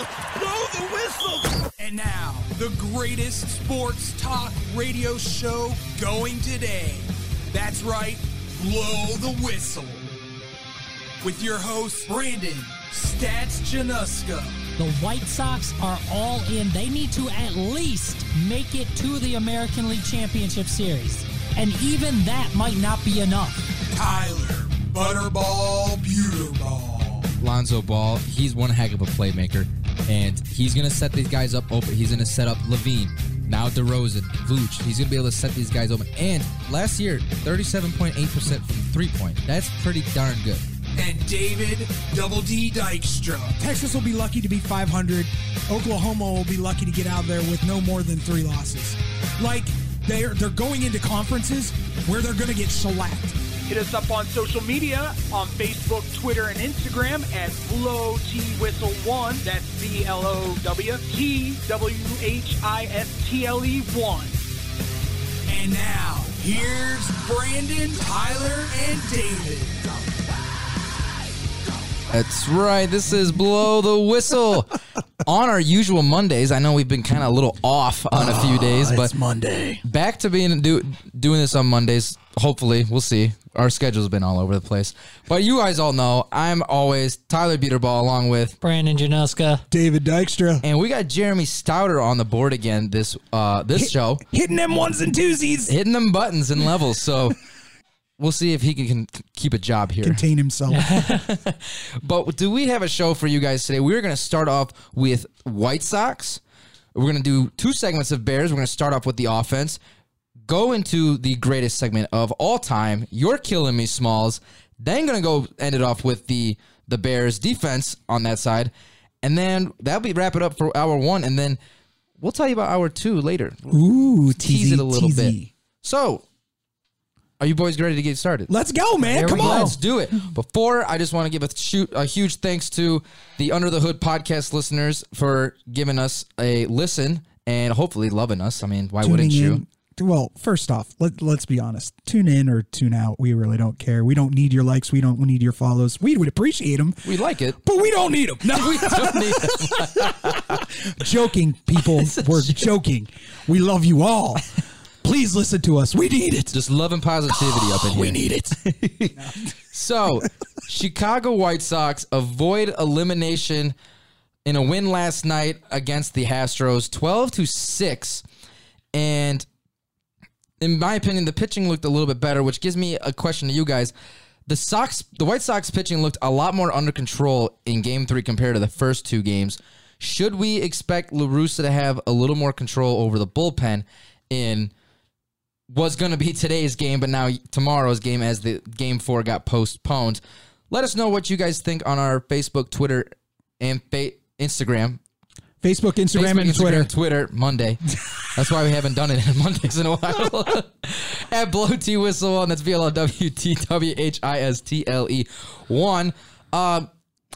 whistle! Blow the whistle! And now, the greatest sports talk radio show going today. That's right, Blow the Whistle. With your host, Brandon Stats Januska. The White Sox are all in. They need to at least make it to the American League Championship Series. And even that might not be enough. Tyler Butterball Buterball. Lonzo Ball, he's one heck of a playmaker, and he's gonna set these guys up open. He's gonna set up LaVine, now DeRozan, Vooch. He's gonna be able to set these guys open. And last year, 37.8% from three point. That's pretty darn good. And David Double D Dykstra. Texas will be lucky to be 500. Oklahoma will be lucky to get out there with no more than three losses. Like they're they're going into conferences where they're going to get shellacked. Hit us up on social media on Facebook, Twitter, and Instagram at Blow T Whistle One. That's B L O W T W H I S T L E One. And now, here's Brandon, Tyler, and David. That's right. This is Blow the Whistle. on our usual Mondays, I know we've been kind of a little off on a few ah, days, but Monday. back to being do, doing this on Mondays. Hopefully, we'll see. Our schedule's been all over the place, but you guys all know I'm always Tyler Beaterball along with, Brandon Januska. David Dykstra and we got Jeremy Stouter on the board again this uh this show, hitting them ones and twosies. hitting them buttons and levels. So we'll see if he can, can keep a job here. Contain himself. But do we have a show for you guys today? We're going to start off with White Sox. We're going to do two segments of Bears. We're going to start off with the offense, go into the greatest segment of all time. You're killing me, Smalls. Then going to go end it off with the the Bears defense on that side, and then that'll be wrap it up for hour one, and then we'll tell you about hour two later. Ooh, Tease teasy, it a little bit. So, are you boys ready to get started? Let's go, man. Come go. on. Let's do it. Before I just want to give a shoot a huge thanks to the Under the Hood podcast listeners for giving us a listen and hopefully loving us. I mean, why wouldn't you? in. Well, first off, let, let's be honest. Tune in or tune out. We really don't care. We don't need your likes. We don't need your follows. We would appreciate them, We like it. but we don't need them. No, We don't need it. joking, people. We're joking. We love you all. Please listen to us. We need it. Just love and positivity up in here. We need it. So, Chicago White Sox avoid elimination in a win last night against the Astros, 12 to 6. And in my opinion, the pitching looked a little bit better, which gives me a question to you guys. The Sox, the White Sox pitching looked a lot more under control in game 3 compared to the first two games. Should we expect La Russa to have a little more control over the bullpen in was going to be today's game, but now tomorrow's game as the game four got postponed. Let us know what you guys think on our Facebook, Twitter, and fa- Instagram. Facebook, Instagram, Facebook, and Twitter. Twitter, Monday. That's why we haven't done it on Mondays in a while. At Blow T Whistle One, that's B L O W T W H I S T L E one. Um,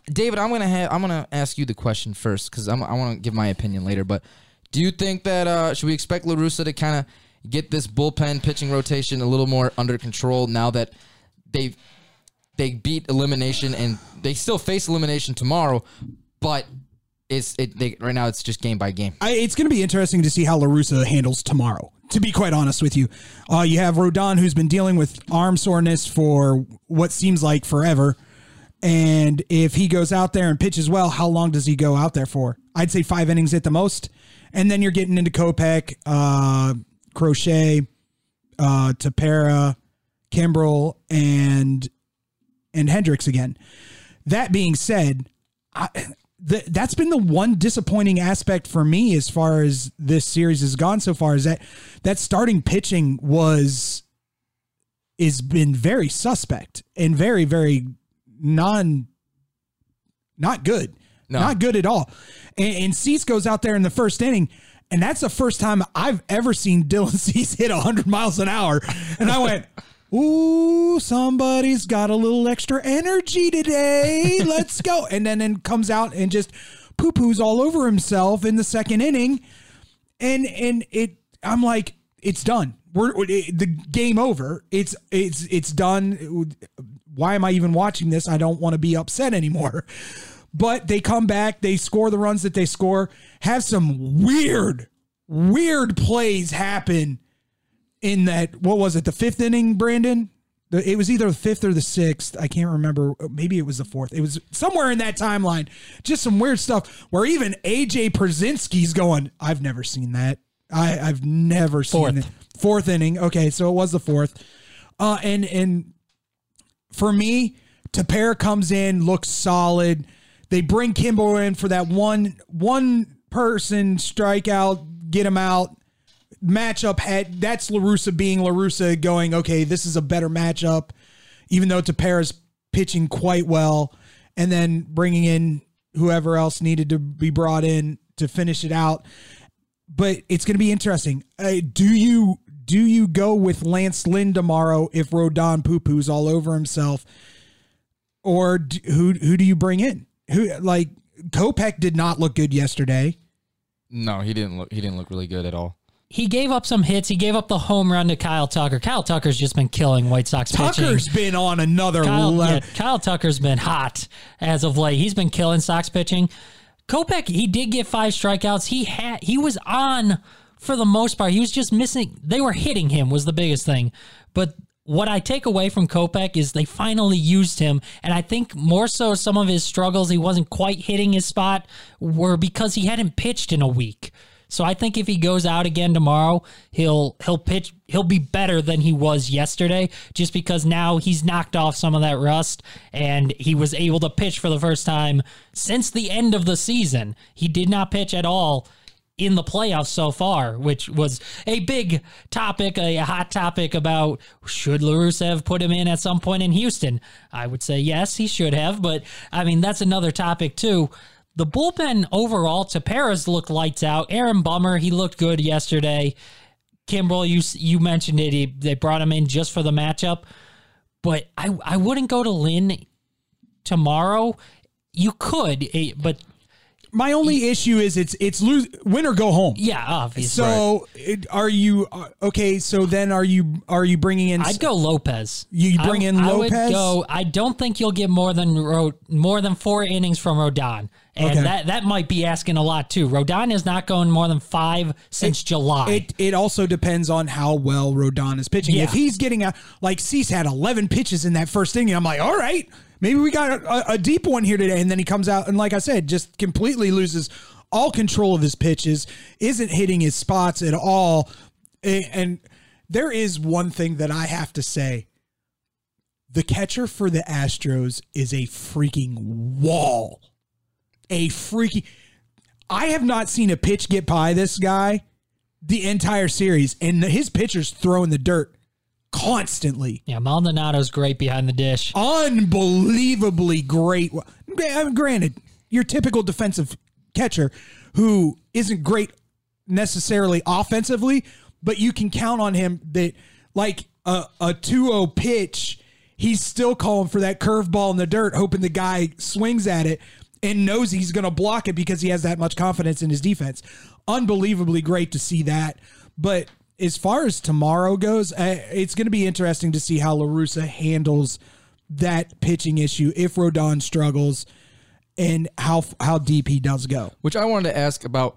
David, I'm gonna have I'm gonna ask you the question first because I want to give my opinion later. But do you think that uh, should we expect La Russa to kind of get this bullpen pitching rotation a little more under control now that they they beat elimination and they still face elimination tomorrow, but it's it they, right now it's just game by game. I, it's going to be interesting to see how La Russa handles tomorrow. To be quite honest with you, uh, you have Rodon, who's been dealing with arm soreness for what seems like forever. And if he goes out there and pitches well, how long does he go out there for? I'd say five innings at the most. And then you're getting into Kopech, uh, Crochet, uh, Tepera, Kimbrel, and and Hendriks again. That being said, I, th- that's been the one disappointing aspect for me as far as this series has gone so far is that that starting pitching was is been very suspect and very very non not good. No. not good at all. And, and Cease goes out there in the first inning and that's the first time I've ever seen Dylan Cease hit 100 miles an hour. And I went Ooh, somebody's got a little extra energy today. Let's go. And then, then comes out and just poo poos all over himself in the second inning. And and it I'm like, it's done. We're it, the game over. It's it's it's done. Why am I even watching this? I don't want to be upset anymore. but they come back, they score the runs that they score, have some weird, weird plays happen in that. What was it? The fifth inning, Brandon. The- It was either the fifth or the sixth. I can't remember. Maybe it was the fourth. It was somewhere in that timeline. Just some weird stuff where even AJ Pierzynski's going. I've never seen that. I, I've never Fourth. seen it. Fourth inning. Okay, so it was the fourth. Uh, and and for me, Tepera comes in, looks solid. They bring Kimbo in for that one one person strikeout, get him out. Matchup had that's La Russa being La Russa going, okay, this is a better matchup, even though Tepera's pitching quite well, and then bringing in whoever else needed to be brought in to finish it out. But it's going to be interesting. Uh, do you do you go with Lance Lynn tomorrow if Rodon poo poos all over himself, or d who who do you bring in? Who like Kopech did not look good yesterday. No, he didn't look. He didn't look really good at all. He gave up some hits. He gave up the home run to Kyle Tucker. Kyle Tucker's just been killing White Sox Tucker's pitching. been on another Kyle, level. yeah, Kyle Tucker's been hot as of late. He's been killing Sox pitching. Kopech, he did get five strikeouts. He had he was on for the most part. He was just missing. They were hitting him was the biggest thing. But what I take away from Kopech is they finally used him, and I think more so some of his struggles he wasn't quite hitting his spot were because he hadn't pitched in a week. So I think if he goes out again tomorrow, he'll he'll pitch he'll be better than he was yesterday just because now he's knocked off some of that rust and he was able to pitch for the first time since the end of the season. He did not pitch at all in the playoffs so far, which was a big topic, a hot topic about should La Russa have put him in at some point in Houston? I would say yes, he should have, but I mean, that's another topic too. The bullpen overall, Tepera's looked lights out. Aaron Bummer, he looked good yesterday. Kimbrel, you you mentioned it. He, they brought him in just for the matchup, but I I wouldn't go to Lynn tomorrow. You could, eh, but My only issue is it's it's lose win or go home. yeah, obviously. So it, are you uh, okay? So then are you are you bringing in? I'd go Lopez. You bring I, in I would go. I don't think you'll get more than Ro, more than four innings from Rodon, and Okay. that that might be asking a lot too. Rodon is not going more than five since July. It it also depends on how well Rodon is pitching. Yeah. If he's getting a like Cease had eleven pitches in that first inning, I'm like, all right, maybe we got a, a deep one here today. And then he comes out and like I said, just completely loses all control of his pitches, isn't hitting his spots at all. And there is one thing that I have to say. The catcher for the Astros is a freaking wall. A freaking I have not seen a pitch get by this guy the entire series, and his pitchers throw in the dirt constantly. yeah, Maldonado's great behind the dish. Unbelievably great. I mean, uh, granted, your typical defensive catcher who isn't great necessarily offensively, but you can count on him that like a, a 2-0 pitch, he's still calling for that curveball in the dirt, hoping the guy swings at it and knows he's going to block it because he has that much confidence in his defense. Unbelievably great to see that. But as far as tomorrow goes, uh, it's going to be interesting to see how La Russa handles that pitching issue if Rodon struggles and how how deep he does go. Which I wanted to ask about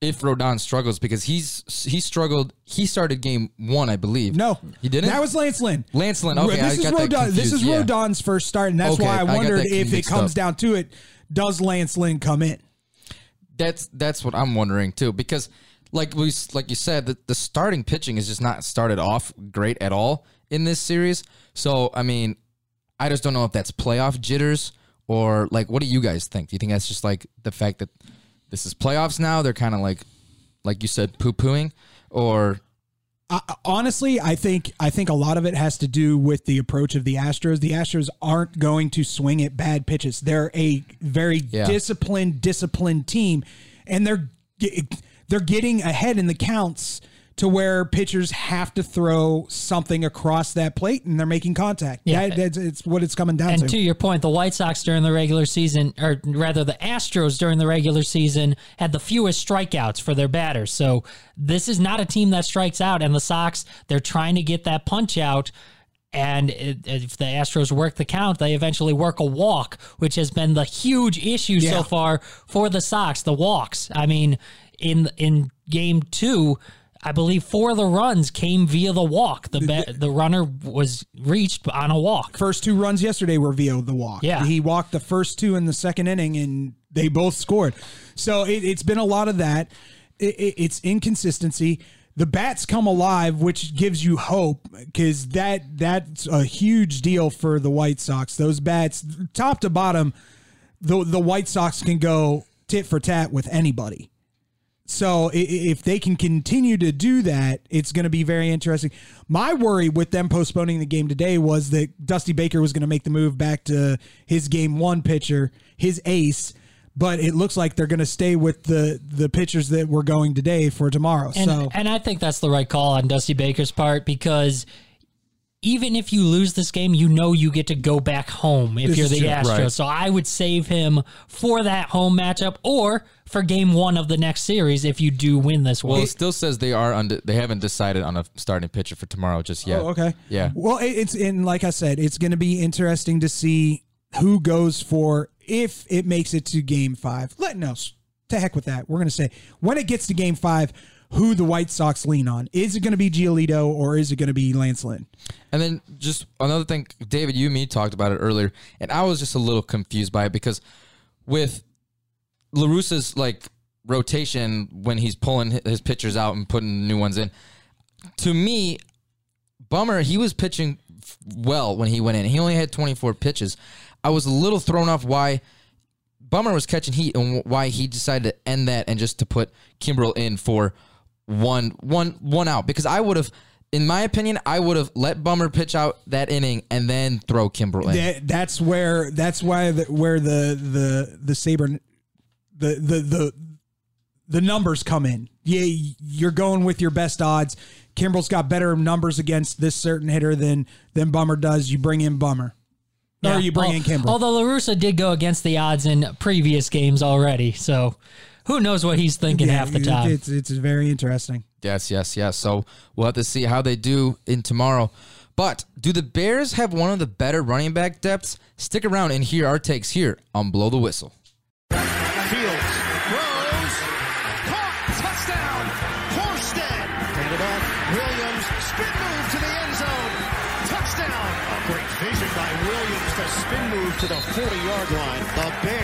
if Rodon struggles because he's he struggled. He started game one, I believe. No, he didn't. That was Lance Lynn. Lance Lynn. Okay, this I is got that Rodon. This is yeah. Rodon's first start, and that's Okay, why I I wondered that if it comes up. down to it, does Lance Lynn come in? That's that's what I'm wondering too because like we like you said the, the starting pitching is just not started off great at all in this series. So I mean, I just don't know if that's playoff jitters or like what do you guys think? Do you think that's just like the fact that this is playoffs now? They're kind of like like you said poo pooing or I, honestly, I think I think a lot of it has to do with the approach of the Astros. The Astros aren't going to swing at bad pitches. They're a very Yeah. disciplined, disciplined team, and they're they're getting ahead in the counts to where pitchers have to throw something across that plate, and they're making contact. Yeah. That- that's it's what it's coming down And to. to your point, the White Sox during the regular season, or rather the Astros during the regular season, had the fewest strikeouts for their batters. So this is not a team that strikes out. And the Sox, they're trying to get that punch out. And if the Astros work the count, they eventually work a walk, which has been the huge issue Yeah. so far for the Sox. The walks. I mean, in in game two, I believe four of the runs came via the walk. The be, the runner was reached on a walk. First two runs yesterday were via the walk. Yeah. He walked the first two in the second inning and they both scored. So it, it's been a lot of that. It, it, it's inconsistency. The bats come alive, which gives you hope because that that's a huge deal for the White Sox. Those bats, top to bottom, the the White Sox can go tit for tat with anybody. So if they can continue to do that, it's going to be very interesting. My worry with them postponing the game today was that Dusty Baker was going to make the move back to his game one pitcher, his ace, but it looks like they're going to stay with the the pitchers that were going today for tomorrow. And, so and I think that's the right call on Dusty Baker's part because even if you lose this game, you know you get to go back home if This you're the true. Astros. Right. So I would save him for that home matchup or for game one of the next series if you do win this one. Well, it still says they are under. They haven't decided on a starting pitcher for tomorrow just yet. Oh, okay. Yeah. Well, it's in like I said, it's going to be interesting to see who goes for if it makes it to Game Five. Let us to heck with that. We're going to say when it gets to Game Five, who the White Sox lean on. Is it going to be Giolito or is it going to be Lance Lynn? And then just another thing, David, you and me talked about it earlier, and I was just a little confused by it because with La Russa's like rotation when he's pulling his pitchers out and putting new ones in, to me, Bummer he was pitching well when he went in. He only had 24 pitches. I was a little thrown off why Bummer was catching heat and why he decided to end that and just to put Kimbrel in for one one one out because I would have in my opinion I would have let Bummer pitch out that inning and then throw Kimbrel in. That, that's where that's why the, where the the the saber the the the the numbers come in. Yeah, you're going with your best odds. Kimbrel's got better numbers against this certain hitter than than Bummer does. You bring in Bummer. Yeah. Or you bring Al- in Kimbrel. Although La Russa did go against the odds in previous games already. So who knows what he's thinking half the time. It's it's very interesting. Yes, yes, yes. So we'll have to see how they do in tomorrow. But do the Bears have one of the better running back depths? Stick around and hear our takes here on Blow the Whistle. Fields throws, caught, touchdown, Horsted. Handed off, Williams, spin move to the end zone, touchdown. A great vision by Williams to spin move to the 40-yard line. The Bears are leaving Las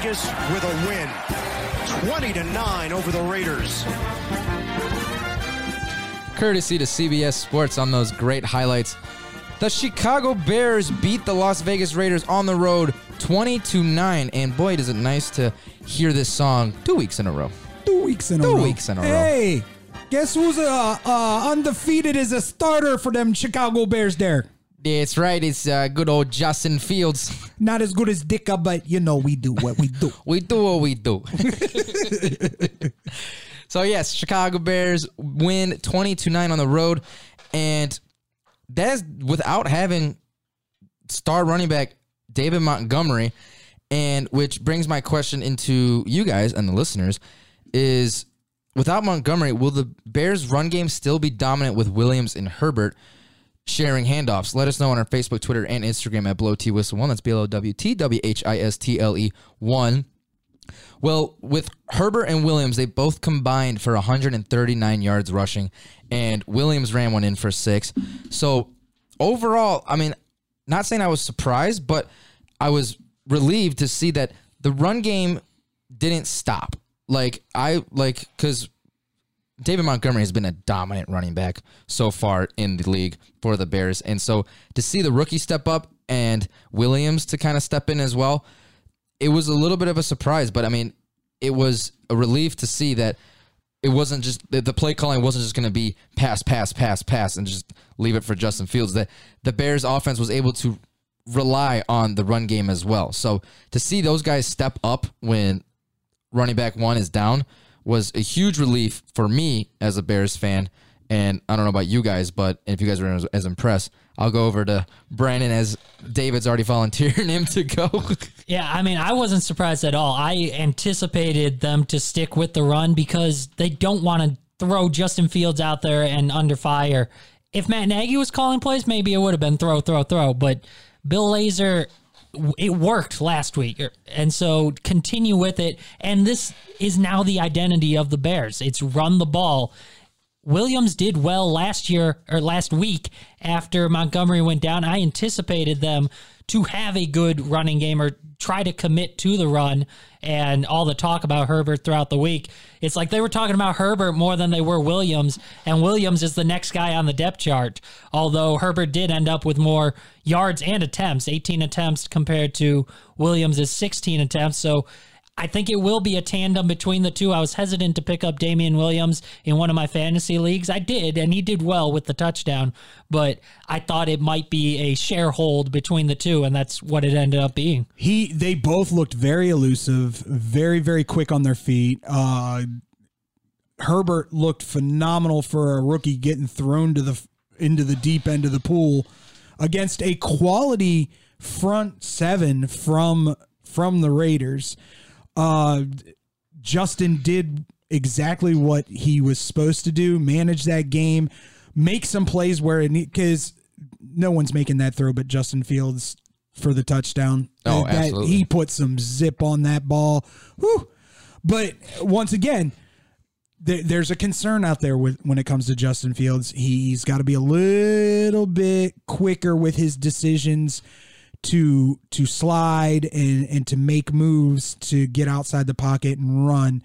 Vegas with a win, 20 to nine over the Raiders. courtesy to CBS Sports on those great highlights. The Chicago Bears beat the Las Vegas Raiders on the road 20 to 9 and boy is it nice to hear this song 2 weeks in a row. Two weeks in a Two row. weeks in a row. Hey, guess who's uh, uh, undefeated as a starter for them Chicago Bears there? That's right, it's uh, good old Justin Fields. Not as good as Ditka, but you know we do what we do. We do what we do. so yes, Chicago Bears win 20 to 9 on the road and that's without having star running back David Montgomery and which brings my question into you guys and the listeners is without Montgomery will the Bears run game still be dominant with Williams and Herbert sharing handoffs. Let us know on our Facebook, Twitter, and Instagram at Blow T Whistle One. That's B L O W T W H I S T L E One. Well, with Herbert and Williams, they both combined for 139 yards rushing, and Williams ran one in for six. So overall, I mean, not saying I was surprised, but I was relieved to see that the run game didn't stop. Like I like because David Montgomery has been a dominant running back so far in the league for the Bears. And so to see the rookie step up and Williams to kind of step in as well, it was a little bit of a surprise. But I mean, it was a relief to see that it wasn't just the play calling wasn't just going to be pass, pass, pass, pass, and just leave it for Justin Fields. That the Bears offense was able to rely on the run game as well. So to see those guys step up when running back one is down was a huge relief for me as a Bears fan. And I don't know about you guys, but if you guys are as, as impressed, I'll go over to Brandon as David's already volunteering him to go. Yeah, I mean, I wasn't surprised at all. I anticipated them to stick with the run because they don't want to throw Justin Fields out there and under fire if Matt Nagy was calling plays, maybe it would have been throw, throw, throw. But Bill Lazor, it worked last week, er, and so continue with it. And this is now the identity of the Bears. It's run the ball. Williams did well last year or last week after Montgomery went down. I anticipated them to have a good running game or try to commit to the run and all the talk about Herbert throughout the week. It's like they were talking about Herbert more than they were Williams, and Williams is the next guy on the depth chart. Although Herbert did end up with more yards and attempts, 18 attempts compared to Williams' 16 attempts. So I think it will be a tandem between the two. I was hesitant to pick up Damien Williams in one of my fantasy leagues. I did, and he did well with the touchdown, but I thought it might be a share hold between the two, and that's what it ended up being. He they both looked very elusive, very very quick on their feet. Uh, Herbert looked phenomenal for a rookie getting thrown to the into the deep end of the pool against a quality front seven from from the Raiders. Uh, Justin did exactly what he was supposed to do, manage that game, make some plays where it because no one's making that throw but Justin Fields for the touchdown. Oh, That- absolutely. he put some zip on that ball. Whew. But once again, there, there's a concern out there with when it comes to Justin Fields. He's got to be a little bit quicker with his decisions to to slide and and to make moves to get outside the pocket and run,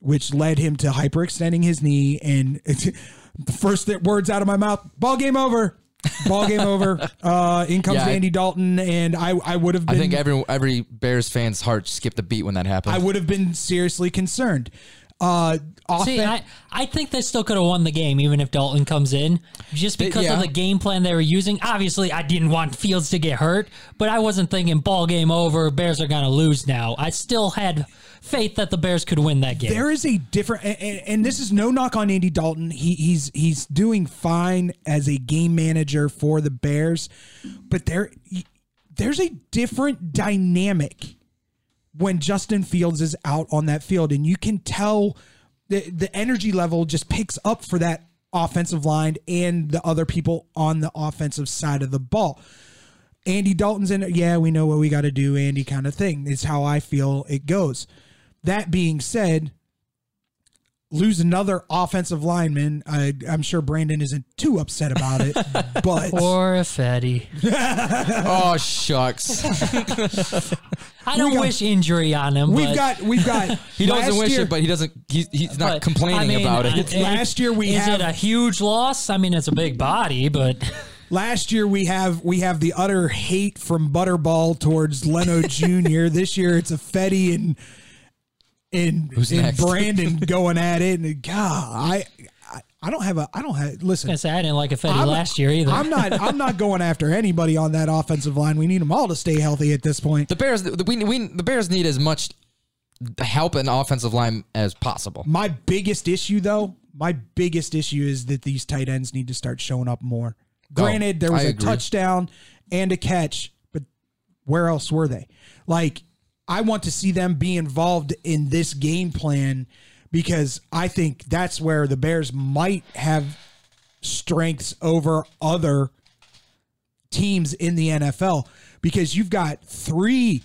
which led him to hyperextending his knee. And the first words out of my mouth: "Ball game over." Ball game over. Uh, in comes Yeah, I- Andy Dalton, and I I would have I think every every Bears fan's heart skipped a beat when that happened. I would have been seriously concerned. Uh, See, I, I think they still could have won the game even if Dalton comes in, just because yeah. of the game plan they were using. Obviously, I didn't want Fields to get hurt, but I wasn't thinking ball game over. Bears are going to lose now. I still had faith that the Bears could win that game. There is a different, and, and- and this is no knock on Andy Dalton. He, he's he's doing fine as a game manager for the Bears, but there there's a different dynamic when Justin Fields is out on that field, and you can tell the the energy level just picks up for that offensive line and the other people on the offensive side of the ball. Andy Dalton's in it. Yeah, we know what we got to do, Andy, kind of thing. It's how I feel it goes. That being said, lose another offensive lineman. I, I'm sure Brandon isn't too upset about it, but Poor Fetty. oh shucks. I don't got- wish injury on him. we've but, got we've got. He doesn't wish year- it, but he doesn't. He, he's not but, complaining I mean, about it. uh, Last year we is have- it a huge loss? I mean, it's a big body, but Last year we have we have the utter hate from Butterball towards Leno Jr. this year it's Ifedi and and, Who's and next? Brandon going at it and God I, I I don't have a I don't have listen I say I didn't like Ifedi I'm- last year either. I'm not I'm not going after anybody on that offensive line. We need them all to stay healthy at this point. the Bears, the, we, we, the Bears need as much help in offensive line as possible. My biggest issue though, my biggest issue is that these tight ends need to start showing up more. Oh, Granted, there was I a agree. touchdown and a catch, but where else were they? Like I want to see them be involved in this game plan because I think that's where the Bears might have strengths over other teams in the NFL because you've got three,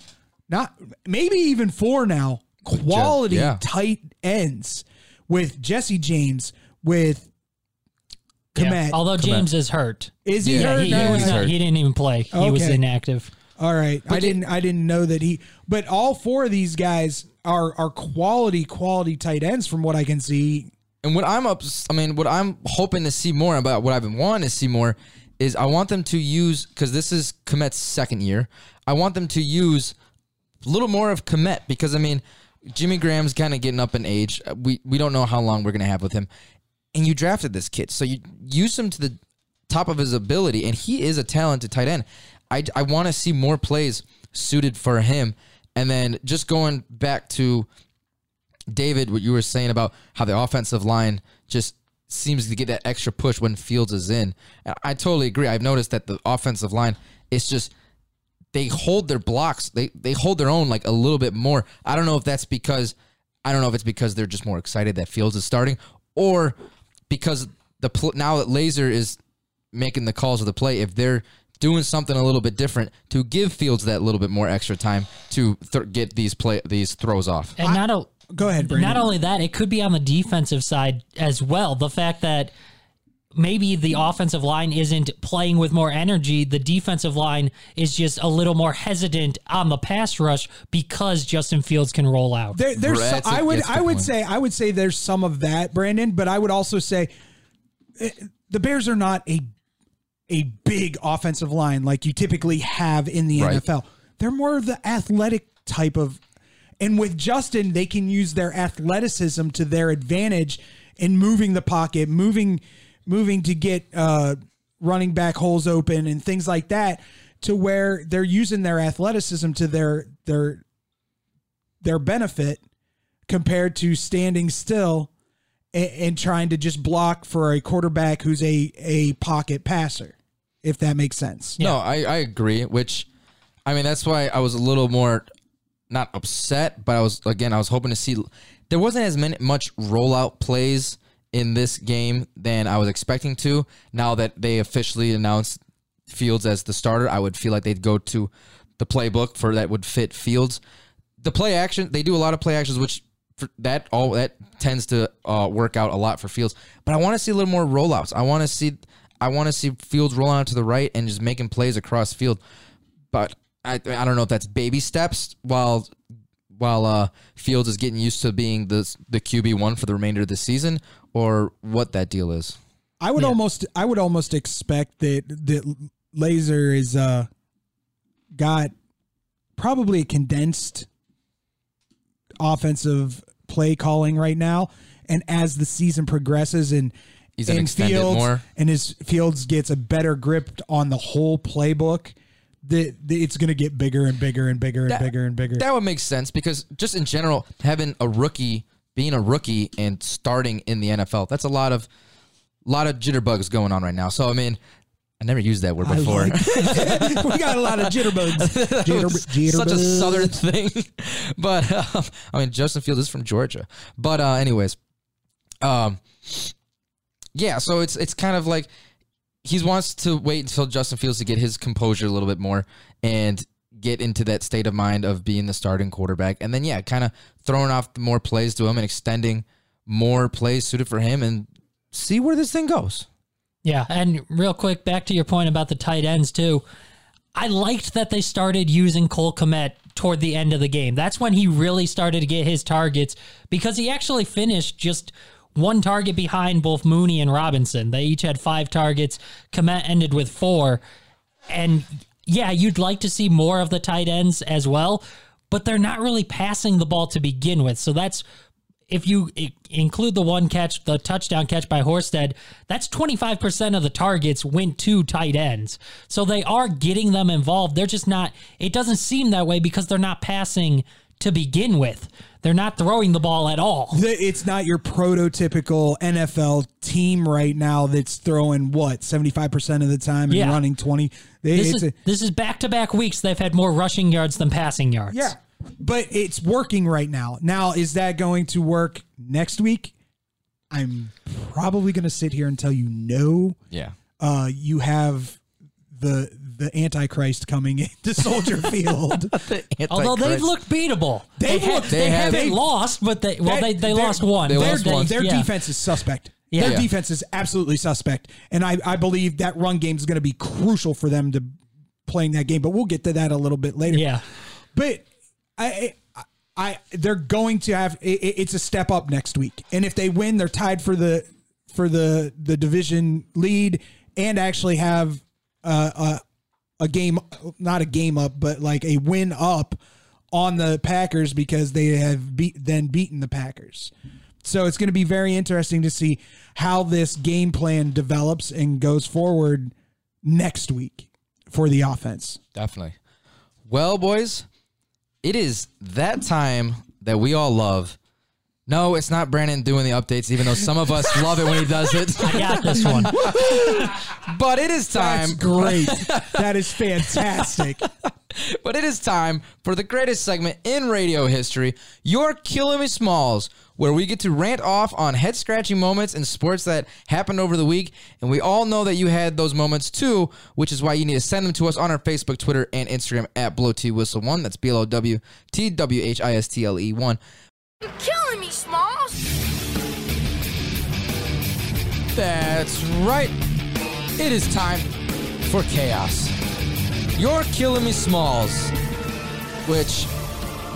not maybe even four now, quality Yeah. tight ends with Jesse James, with Yeah. Kmet. Although James is hurt. Is he Yeah, hurt? he, No, he was not, hurt. he didn't even play. He was inactive. All right, I didn't. I didn't know that he. But all four of these guys are are quality, quality tight ends from what I can see. And what I'm up, I mean, what I'm hoping to see more about, what I've been wanting to see more, is I want them to use because this is Kmet's second year. I want them to use a little more of Kmet because I mean, Jimmy Graham's kind of getting up in age. We we don't know how long we're gonna have with him, and you drafted this kid, so you use him to the top of his ability, and he is a talented tight end. I I want to see more plays suited for him, and then just going back to David, what you were saying about how the offensive line just seems to get that extra push when Fields is in. I totally agree. I've noticed that the offensive line is just they hold their blocks. They they hold their own like a little bit more. I don't know if that's because I don't know if it's because they're just more excited that Fields is starting or because the pl- now that Lazor is making the calls of the play, if they're doing something a little bit different to give Fields that little bit more extra time to th- get these play these throws off. And not a, Go ahead, Brandon. not only that, it could be on the defensive side as well. The fact that maybe the offensive line isn't playing with more energy, the defensive line is just a little more hesitant on the pass rush because Justin Fields can roll out. There, there's That's some, a- I would that's a I good would point. say I would say there's some of that, Brandon, but I would also say eh, the Bears are not a a big offensive line like you typically have in the Right. NFL. They're more of the athletic type of and with Justin, they can use their athleticism to their advantage in moving the pocket, moving moving to get uh running back holes open and things like that to where they're using their athleticism to their their their benefit compared to standing still and, and trying to just block for a quarterback who's a a pocket passer, if that makes sense. No, I, I agree. Which, I mean, that's why I was a little more not upset, but I was again I was hoping to see. There wasn't as many much rollout plays in this game than I was expecting to. Now that they officially announced Fields as the starter, I would feel like they'd go to the playbook for that would fit Fields. The play action, they do a lot of play actions, which for that all that tends to uh, work out a lot for Fields. But I want to see a little more rollouts. I want to see I want to see Fields rolling out to the right and just making plays across field. But I I don't know if that's baby steps while while uh, Fields is getting used to being the the QB one for the remainder of the season, or what that deal is. I would almost I would almost expect that that Lazor is uh got probably a condensed offensive play calling right now and as the season progresses and He's and Fields more. and his Fields gets a better grip on the whole playbook that that it's going to get bigger and bigger and bigger and That- bigger and bigger. That would make sense because just in general, having a rookie, being a rookie and starting in the NFL, that's a lot of lot of jitterbugs going on right now. So I mean, I never used that word before. like- we got a lot of jitterbugs. Jitter, jitterbugs. Such a southern thing, but um, I mean, Justin Fields is from Georgia. But uh, anyways, um, yeah. So it's it's kind of like he wants to wait until Justin Fields to get his composure a little bit more and get into that state of mind of being the starting quarterback, and then yeah, kind of throwing off more plays to him and extending more plays suited for him, and see where this thing goes. Yeah, and real quick, back to your point about the tight ends too. I liked that they started using Cole Kmet toward the end of the game. That's when he really started to get his targets because he actually finished just one target behind both Mooney and Robinson. They each had five targets. Kmet ended with four. And yeah, you'd like to see more of the tight ends as well, but they're not really passing the ball to begin with. So that's if you include the one catch, the touchdown catch by Horsted, that's 25% of the targets went to tight ends. So they are getting them involved. They're just not, it doesn't seem that way because they're not passing to begin with. They're not throwing the ball at all. It's not your prototypical NFL team right now that's throwing what seventy five percent of the time and Yeah. running twenty. They- This is a- this is back to back weeks. They've had more rushing yards than passing yards. yeah, but it's working right now. Now, is that going to work next week? I'm probably going to sit here and tell you no. Yeah. Uh, you have the the Antichrist coming into Soldier Field. Although they've looked beatable. They've had- looked- they, they have- haven't lost, but they well they, they Their- lost one. they but lost one. Their yeah. defense is suspect. Yeah. Their Yeah. defense is absolutely suspect, and I, I believe that run game is going to be crucial for them to playing that game. But we'll get to that a little bit later. Yeah. but I, I, I they're going to have it, it- it's a step up next week, and if they win, they're tied for the for the the division lead, and actually have uh, a game, not a game up, but like a win up on the Packers because they have beat then beaten the Packers. So it's going to be very interesting to see how this game plan develops and goes forward next week for the offense. Definitely. Well, boys, it is that time that we all love. No, it's not Brandon doing the updates, even though some of us love it when he does it. I got this one. But it is time. That's great. that is fantastic. But it is time for the greatest segment in radio history, You're Killing Me Smalls, where we get to rant off on head scratching moments in sports that happened over the week. And we all know that you had those moments too, which is why you need to send them to us on our Facebook, Twitter, and Instagram at Blow T Whistle One. That's B L O W T W H I S T L E 1. You're killing me, That's right. It is time for chaos. You're killing me, Smalls, which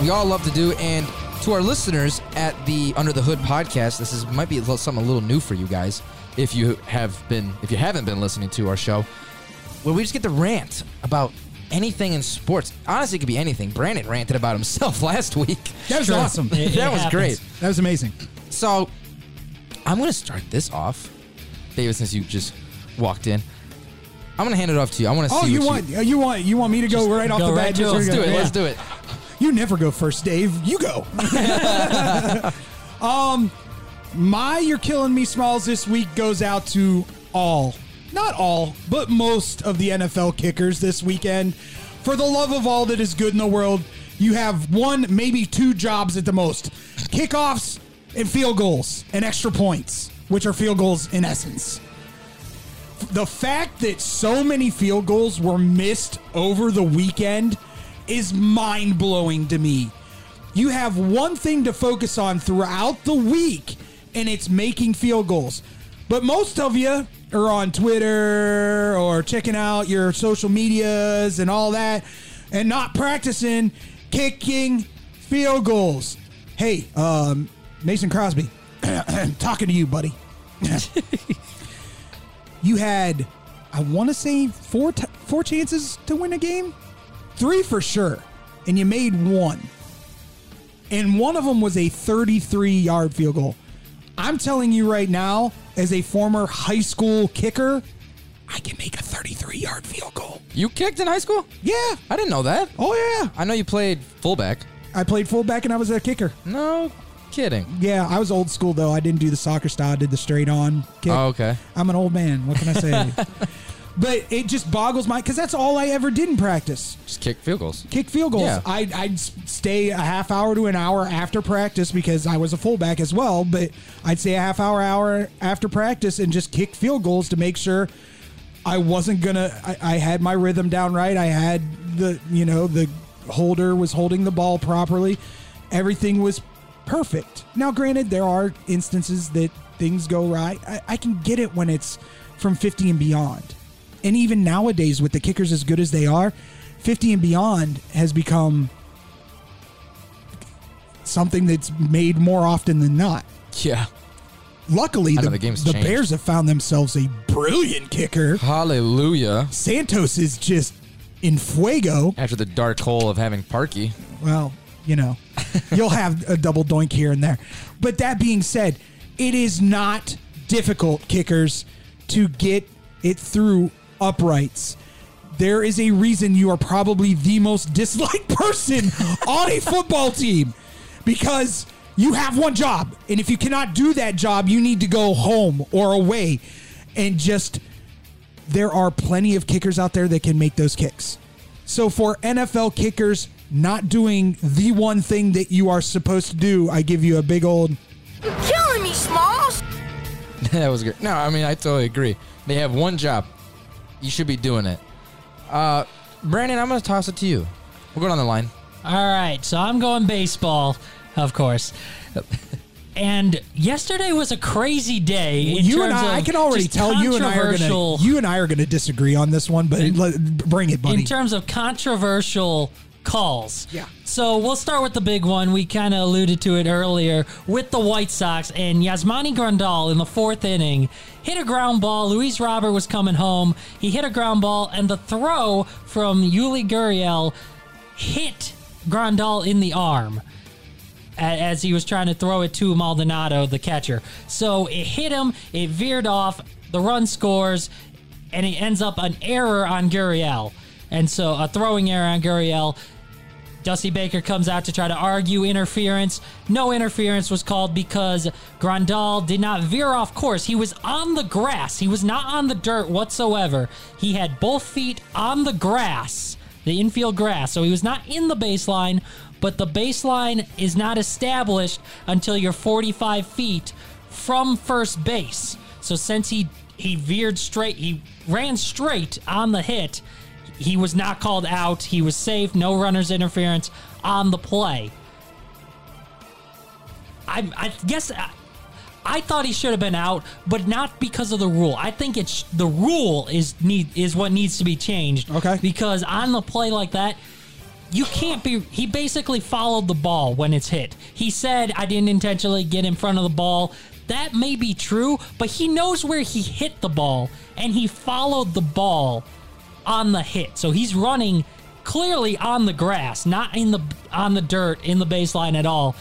we all love to do. And to our listeners at the Under the Hood podcast, this is might be a little, something a little new for you guys if you have been if you haven't been listening to our show, where we just get to rant about anything in sports. Honestly, it could be anything. Brandon ranted about himself last week. That was Sure. awesome. It- it that was happens. great. That was amazing. So I'm gonna start this off, David. Since you just walked in, I'm gonna hand it off to you. I want to Oh, see. you want uh, you want you want me to go right off go the right bat? Just. Let's do it. Yeah. Let's do it. You never go first, Dave. You go. um, my "You're Killing Me" smalls this week goes out to all, not all, but most of the NFL kickers this weekend. For the love of all that is good in the world, you have one, maybe two jobs at the most: kickoffs and field goals and extra points, which are field goals in essence the fact that so many field goals were missed over the weekend is mind blowing to me. You have one thing to focus on throughout the week, and it's making field goals. But most of you are on Twitter or checking out your social medias and all that, and not practicing kicking field goals. Hey, um, Mason Crosby, talking to you, buddy you had I want to say four t- four chances to win a game, three for sure, and you made one, and one of them was a 33 yard field goal. I'm telling you right now, as a former high school kicker, I can make a 33 yard field goal. You kicked in high school? Yeah. I didn't know that. Oh yeah. I know you played fullback. I played fullback and I was a kicker. No kidding. Yeah, I was old school though. I didn't do the soccer style. I did the straight on kick. Oh, okay. I'm an old man. What can I say? but it just boggles my because that's all I ever did in practice. Just kick field goals. Kick field goals. Yeah. I'd, I'd stay a half hour to an hour after practice because I was a fullback as well. But I'd stay a half hour, hour after practice and just kick field goals to make sure I wasn't gonna. I, I had my rhythm down right. I had the you know the holder was holding the ball properly. Everything was perfect. Now, granted, there are instances that things go right. I, I can get it when it's from 50 and beyond. And even nowadays, with the kickers as good as they are, 50 and beyond has become something that's made more often than not. Yeah. Luckily, the, the the. Bears have found themselves a brilliant kicker. Hallelujah. Santos is just in fuego. After the dark hole of having Parky. Well, you know, you'll have a double doink here and there. But that being said, it is not difficult, kickers, to get it through uprights. There is a reason you are probably the most disliked person on a football team because you have one job. And if you cannot do that job, you need to go home or away and just there are plenty of kickers out there that can make those kicks. So for NFL kickers not doing the one thing that you are supposed to do, I give you a big old You're killing me, Smalls. that was good. No, I mean, I totally agree. They have one job. You should be doing it. Uh, Brandon, I'm going to toss it to you. We're going on the line. All right, so I'm going baseball, of course. And yesterday was a crazy day. in you and terms I, I of can already tell you and I are gonna you and I are gonna disagree on this one, but let, bring it, buddy. in terms of controversial calls. Yeah. So we'll start with the big one. We kind of alluded to it earlier with the White Sox and Yasmani Grandal in the fourth inning hit a ground ball. Luis Robert was coming home. He hit a ground ball, and the throw from Yuli Gurriel hit Grandal in the arm as he was trying to throw it to Maldonado, the catcher. So it hit him, it veered off, the run scores, and it ends up an error on Gurriel. And so a throwing error on Gurriel. Dusty Baker comes out to try to argue interference. No interference was called because Grandal did not veer off course. He was on the grass. He was not on the dirt whatsoever. He had both feet on the grass the infield grass. So he was not in the baseline, but the baseline is not established until you're 45 feet from first base. So since he he veered straight, he ran straight on the hit. He was not called out. He was safe. No runners interference on the play. I, I guess I, I thought he should have been out, but not because of the rule. I think it's the rule is need is what needs to be changed. Okay. Because on the play like that, you can't be. He basically followed the ball when it's hit. He said, "I didn't intentionally get in front of the ball." That may be true, but he knows where he hit the ball, and he followed the ball on the hit. So he's running clearly on the grass, not in the on the dirt in the baseline at all,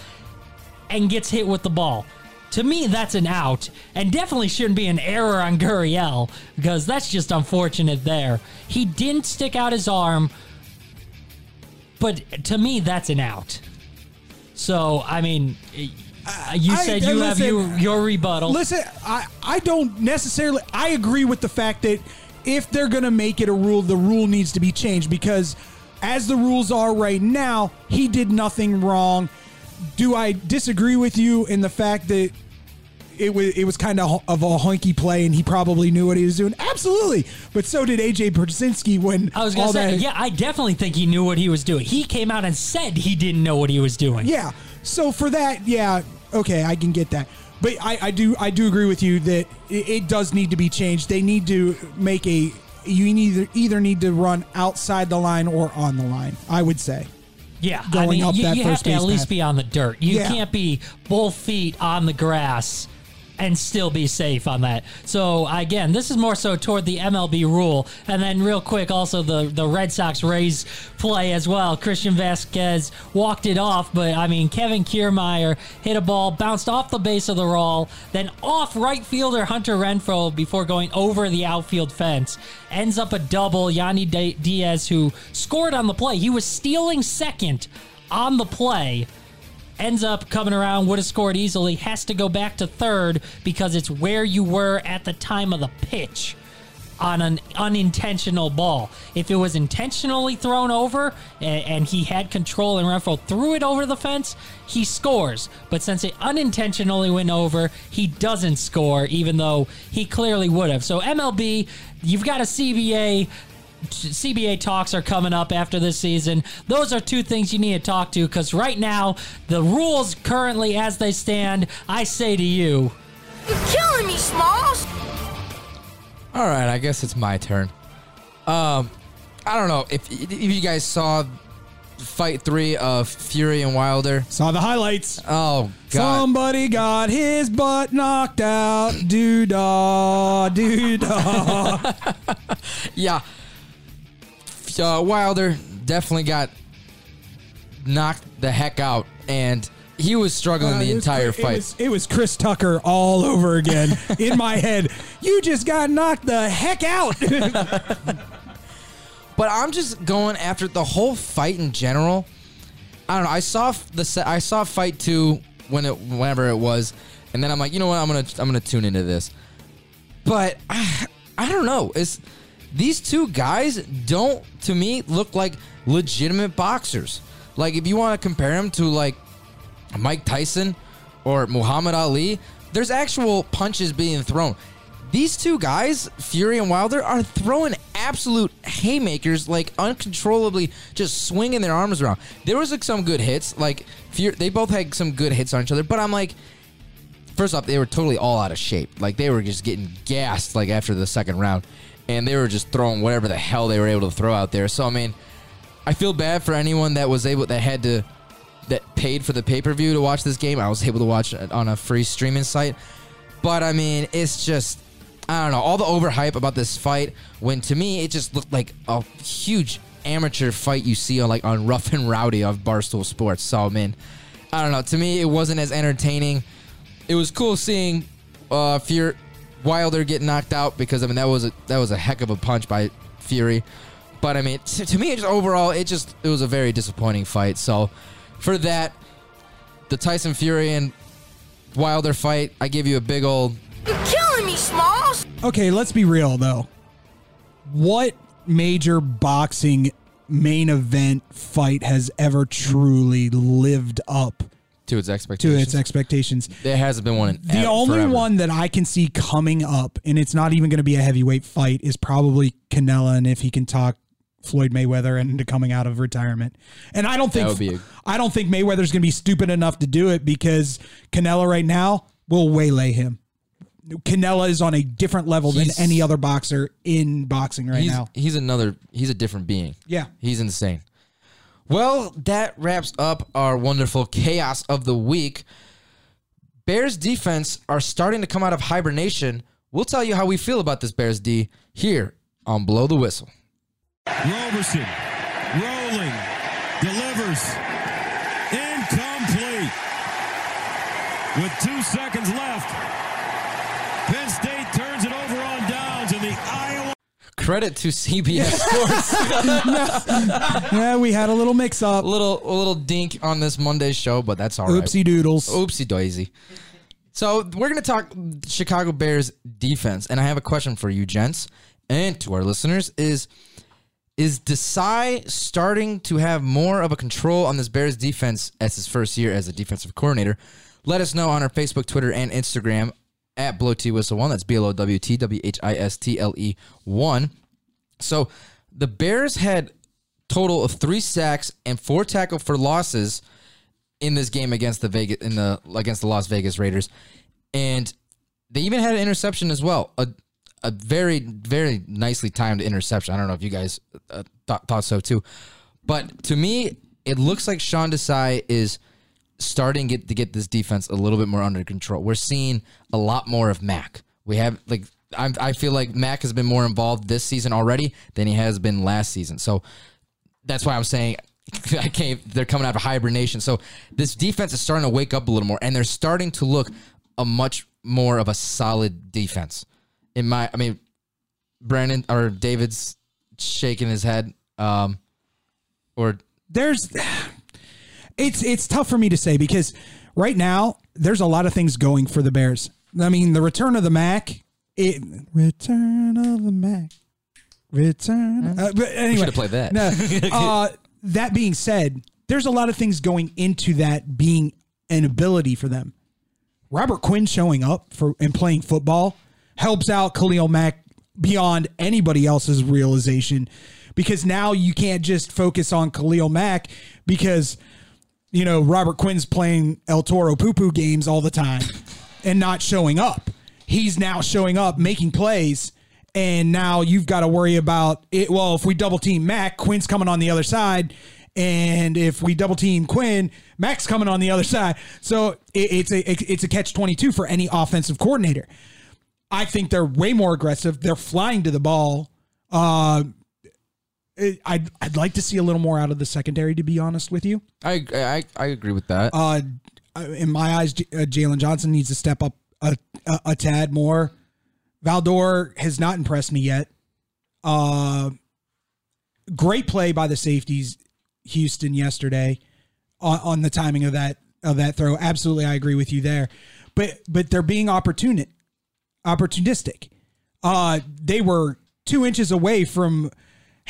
and gets hit with the ball. To me, that's an out, and definitely shouldn't be an error on Gurriel because that's just unfortunate. There, he didn't stick out his arm, but to me, that's an out. So I mean, uh, you said I- you have your, your rebuttal. Listen, I, I don't necessarily. I agree with the fact that if they're going to make it a rule, the rule needs to be changed because as the rules are right now, he did nothing wrong. Do I disagree with you in the fact that it was it was kind of of a honky play and he probably knew what he was doing? Absolutely, but so did AJ Pierzynski when I was gonna all say, that. yeah, I definitely think he knew what he was doing. He came out and said he didn't know what he was doing. Yeah. So for that, yeah, okay, I can get that. But I, I do I do agree with you that it, it does need to be changed. They need to make a you either either need to run outside the line or on the line. I would say. Yeah, I going mean, up you, that you have first to at least path. be on the dirt. You Yeah. can't be both feet on the grass and still be safe on that. So again, this is more so toward the MLB rule. And then real quick, also the the Red Sox Rays play as well. Christian Vasquez walked it off, but I mean Kevin Kiermaier hit a ball, bounced off the base of the roll, then off right fielder Hunter Renfroe before going over the outfield fence. Ends up a double. Yandy Diaz, who scored on the play, he was stealing second on the play ends up coming around, would have scored easily, has to go back to third because it's where you were at the time of the pitch on an unintentional ball. If it was intentionally thrown over and, and he had control and Renfroe threw it over the fence, he scores. But since it unintentionally went over, he doesn't score, even though he clearly would have. So MLB, you've got a CBA CBA talks are coming up after this season. Those are two things you need to talk to because right now, the rules currently as they stand, I say to you, You're killing me, Smalls. All right, I guess it's my turn. Um, I don't know if if you guys saw fight three of Fury and Wilder. Saw the highlights. Oh God! Somebody got his butt knocked out. Doo dah, doo dah. yeah, uh, Wilder definitely got knocked the heck out, and he was struggling the Uh, It was entire fight. It was, it was Chris Tucker all over again in my head. You just got knocked the heck out. But I'm just going after the whole fight in general. I don't know. I saw the I saw fight two when it whenever it was, and then I'm like, you know what? I'm gonna I'm gonna tune into this. But I, I don't know. It's these two guys don't to me look like legitimate boxers. Like if you want to compare them to like Mike Tyson or Muhammad Ali, there's actual punches being thrown. These two guys, Fury and Wilder, are throwing absolute haymakers, like uncontrollably, just swinging their arms around. There was like some good hits, like Fury, they both had some good hits on each other. But I'm like, first off, they were totally all out of shape. Like they were just getting gassed, like after the second round, and they were just throwing whatever the hell they were able to throw out there. So I mean, I feel bad for anyone that was able that had to that paid for the pay per view to watch this game. I was able to watch it on a free streaming site, but I mean, it's just I don't know all the overhype about this fight. When to me, it just looked like a huge amateur fight you see on like on Rough and Rowdy of Barstool Sports. So I mean, I don't know. To me, it wasn't as entertaining. It was cool seeing uh, Fury Wilder get knocked out because I mean that was a that was a heck of a punch by Fury. But I mean, to, to me, just overall, it just it was a very disappointing fight. So for that, the Tyson Fury and Wilder fight, I give you a big old. You're killing me, Smalls. okay, let's be real though. What major boxing main event fight has ever truly lived up to its expectations. to its expectations. there hasn't been one. In The ev- only forever. one that I can see coming up, and it's not even going to be a heavyweight fight, is probably Canelo, and if he can talk Floyd Mayweather into coming out of retirement. And I don't think a- I don't think Mayweather's going to be stupid enough to do it because Canelo right now will waylay him. Canelo is on a different level He's- than any other boxer in boxing right he's, now. he's another. He's a different being. Yeah. He's insane. Well, that wraps up our wonderful chaos of the week. Bears defense are starting to come out of hibernation. We'll tell you how we feel about this Bears D here on Blow the Whistle. Roberson rolling, delivers, incomplete. With two seconds left, Penn State Credit to CBS Sports. yeah, we had a little mix up. a little a little dink on this Monday show, but that's all right. Oopsie doodles. Oopsie daisy. So we're gonna talk Chicago Bears defense, and I have a question for you, gents, and to our listeners: is is Desai starting to have more of a control on this Bears defense as his first year as a defensive coordinator? Let us know on our Facebook, Twitter, and Instagram at Blow T Whistle One. That's B L O W T W H I S T L E One. So the Bears had total of three sacks and four tackle for losses in this game against the Vegas in the against the Las Vegas Raiders, and they even had an interception as well. A a very very nicely timed interception. I don't know if you guys uh, thought, thought so too, but to me, it looks like Sean Desai is starting get to get this defense a little bit more under control. We're seeing a lot more of Mac. We have like I'm, I feel like Mac has been more involved this season already than he has been last season. So that's why I'm saying I can't. They're coming out of hibernation, so this defense is starting to wake up a little more, and they're starting to look a much more of a solid defense. In my, I mean, Brandon or David's shaking his head, um, or there's it's it's tough for me to say because right now there's a lot of things going for the Bears. I mean, the return of the Mac, it return of the Mac, return. Uh, but anyway, should've played that. No, uh, that being said, there's a lot of things going into that being an ability for them. Robert Quinn showing up for and playing football helps out Khalil Mack beyond anybody else's realization because now you can't just focus on Khalil Mack because you know Robert Quinn's playing El Toro poo poo games all the time and not showing up. He's now showing up, making plays, and now you've got to worry about it. Well, if we double team Mac, Quinn's coming on the other side, and if we double team Quinn, Mac's coming on the other side. So it, it's a it's a catch twenty two for any offensive coordinator. I think they're way more aggressive. They're flying to the ball. Uh, I'd I'd like to see a little more out of the secondary, to be honest with you. I I, I agree with that. Uh, in my eyes, J- uh, Jaylon Johnson needs to step up a, a, a tad more. Vildor has not impressed me yet. Uh, great play by the safeties, Houston yesterday on, on the timing of that of that throw. Absolutely, I agree with you there. But but they're being opportuni- opportunistic. Uh, they were two inches away from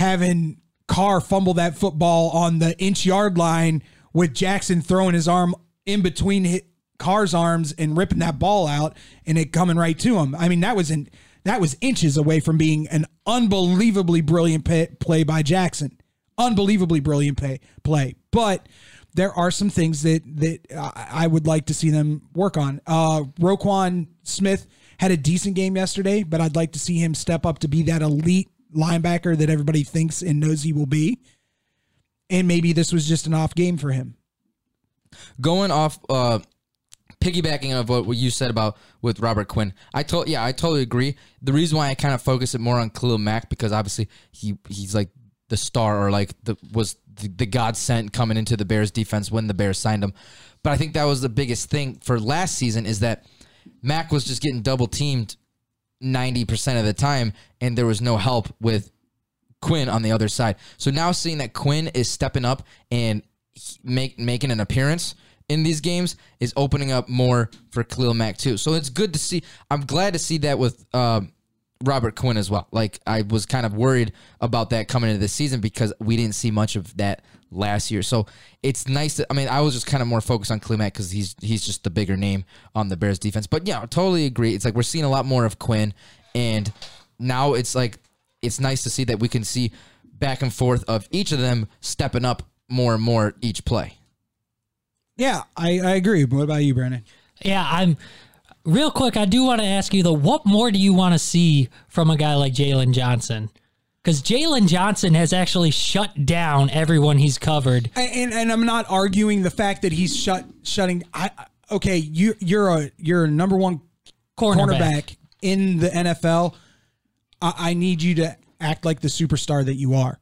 having Carr fumble that football on the inch yard line with Jackson throwing his arm in between Carr's arms and ripping that ball out and it coming right to him. I mean, that was in that was inches away from being an unbelievably brilliant pay, play by Jackson. Unbelievably brilliant pay, play. But there are some things that that I would like to see them work on. Uh, Roquan Smith had a decent game yesterday, but I'd like to see him step up to be that elite linebacker that everybody thinks and knows he will be. And maybe this was just an off game for him. going off uh piggybacking of what, you said about with Robert Quinn. I told yeah, I totally agree. The reason why I kind of focus it more on Khalil Mack because obviously he he's like the star or like the was the, the god sent coming into the Bears defense when the Bears signed him. But I think that was the biggest thing for last season is that Mack was just getting double teamed 90% of the time and there was no help with Quinn on the other side. So now seeing that Quinn is stepping up and make making an appearance in these games is opening up more for Khalil Mack too. So it's good to see. I'm glad to see that with um, Robert Quinn as well. Like I was kind of worried about that coming into the season because we didn't see much of that last year. So it's nice that I mean I was just kind of more focused on Khalil Mack because he's he's just the bigger name on the Bears defense. But yeah, I totally agree. It's like we're seeing a lot more of Quinn, and now it's like it's nice to see that we can see back and forth of each of them stepping up more and more each play. Yeah, I, I agree. What about you, Brandon? Yeah, I'm real quick. I do want to ask you though, what more do you want to see from a guy like Jaylon Johnson? Because Jaylon Johnson has actually shut down everyone he's covered. And, and and I'm not arguing the fact that he's shut shutting. I okay, you you're a you're a number one Cornerback. cornerback in the NFL. I, I need you to act like the superstar that you are.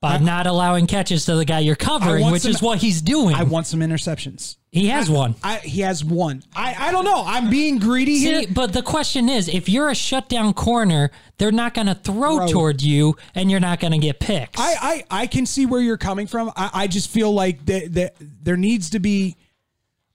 by not allowing catches to the guy you're covering, which some- is what he's doing. I want some interceptions. He has one. I, he has one. I, I don't know. I'm being greedy here. But the question is, if you're a shutdown corner, they're not going to throw toward you, and you're not going to get picks. I, I, I can see where you're coming from. I, I just feel like that, that there needs to be.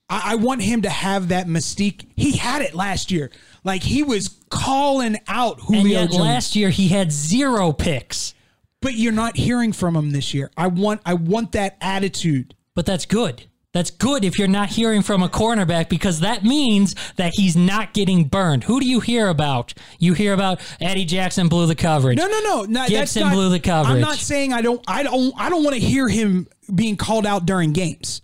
I, I want him to have that mystique. He had it last year. Like he was calling out and Julio yet Jones. last year he had zero picks. but you're not hearing from him this year. I want I want that attitude. But that's good. That's good if you're not hearing from a cornerback because that means that he's not getting burned. Who do you hear about? You hear about Eddie Jackson blew the coverage. No, no, no. no that's Gibson not, blew the coverage. I'm not saying I don't. I don't. I don't want to hear him being called out during games,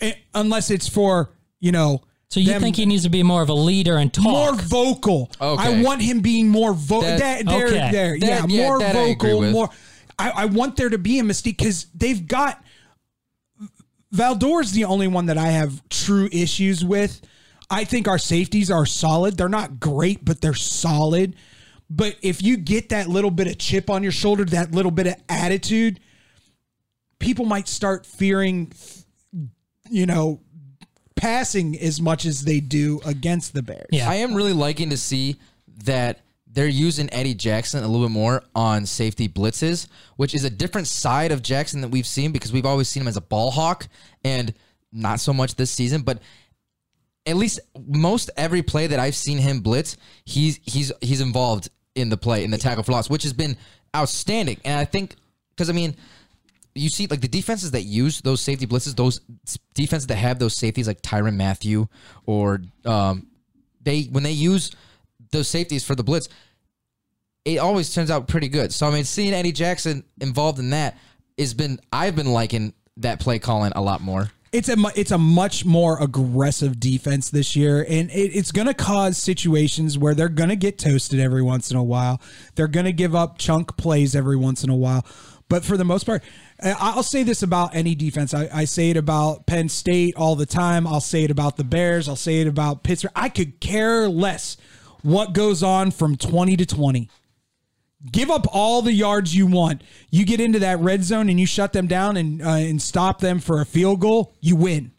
Eh, unless it's for you know. So you them- think he needs to be more of a leader and talk? more vocal? Okay. I want him being more vocal. That- That, there, Okay. there, yeah, That- yeah, more that I agree vocal, with. more. I, I want there to be a mystique because they've got Vildor's is the only one that I have true issues with. I think our safeties are solid. They're not great, but they're solid. But if you get that little bit of chip on your shoulder, that little bit of attitude, people might start fearing, you know, passing as much as they do against the Bears. Yeah. I am really liking to see that they're using Eddie Jackson a little bit more on safety blitzes, which is a different side of Jackson that we've seen because we've always seen him as a ball hawk and not so much this season, but at least most every play that I've seen him blitz, he's he's he's involved in the play in the tackle for loss, which has been outstanding. And I think because I mean, you see like the defenses that use those safety blitzes, those defenses that have those safeties like Tyrann Mathieu or um, they when they use those safeties for the blitz, it always turns out pretty good. So I mean, seeing Eddie Jackson involved in that has been I've been liking that play calling a lot more. it's a it's a much more aggressive defense this year, and it, it's going to cause situations where they're going to get toasted every once in a while. They're going to give up chunk plays every once in a while, but for the most part, I'll say this about any defense. I, I say it about Penn State all the time. I'll say it about the Bears. I'll say it about Pittsburgh. I could care less what goes on from twenty to twenty. Give up all the yards you want. You get into that red zone and you shut them down and uh, and stop them for a field goal. You win.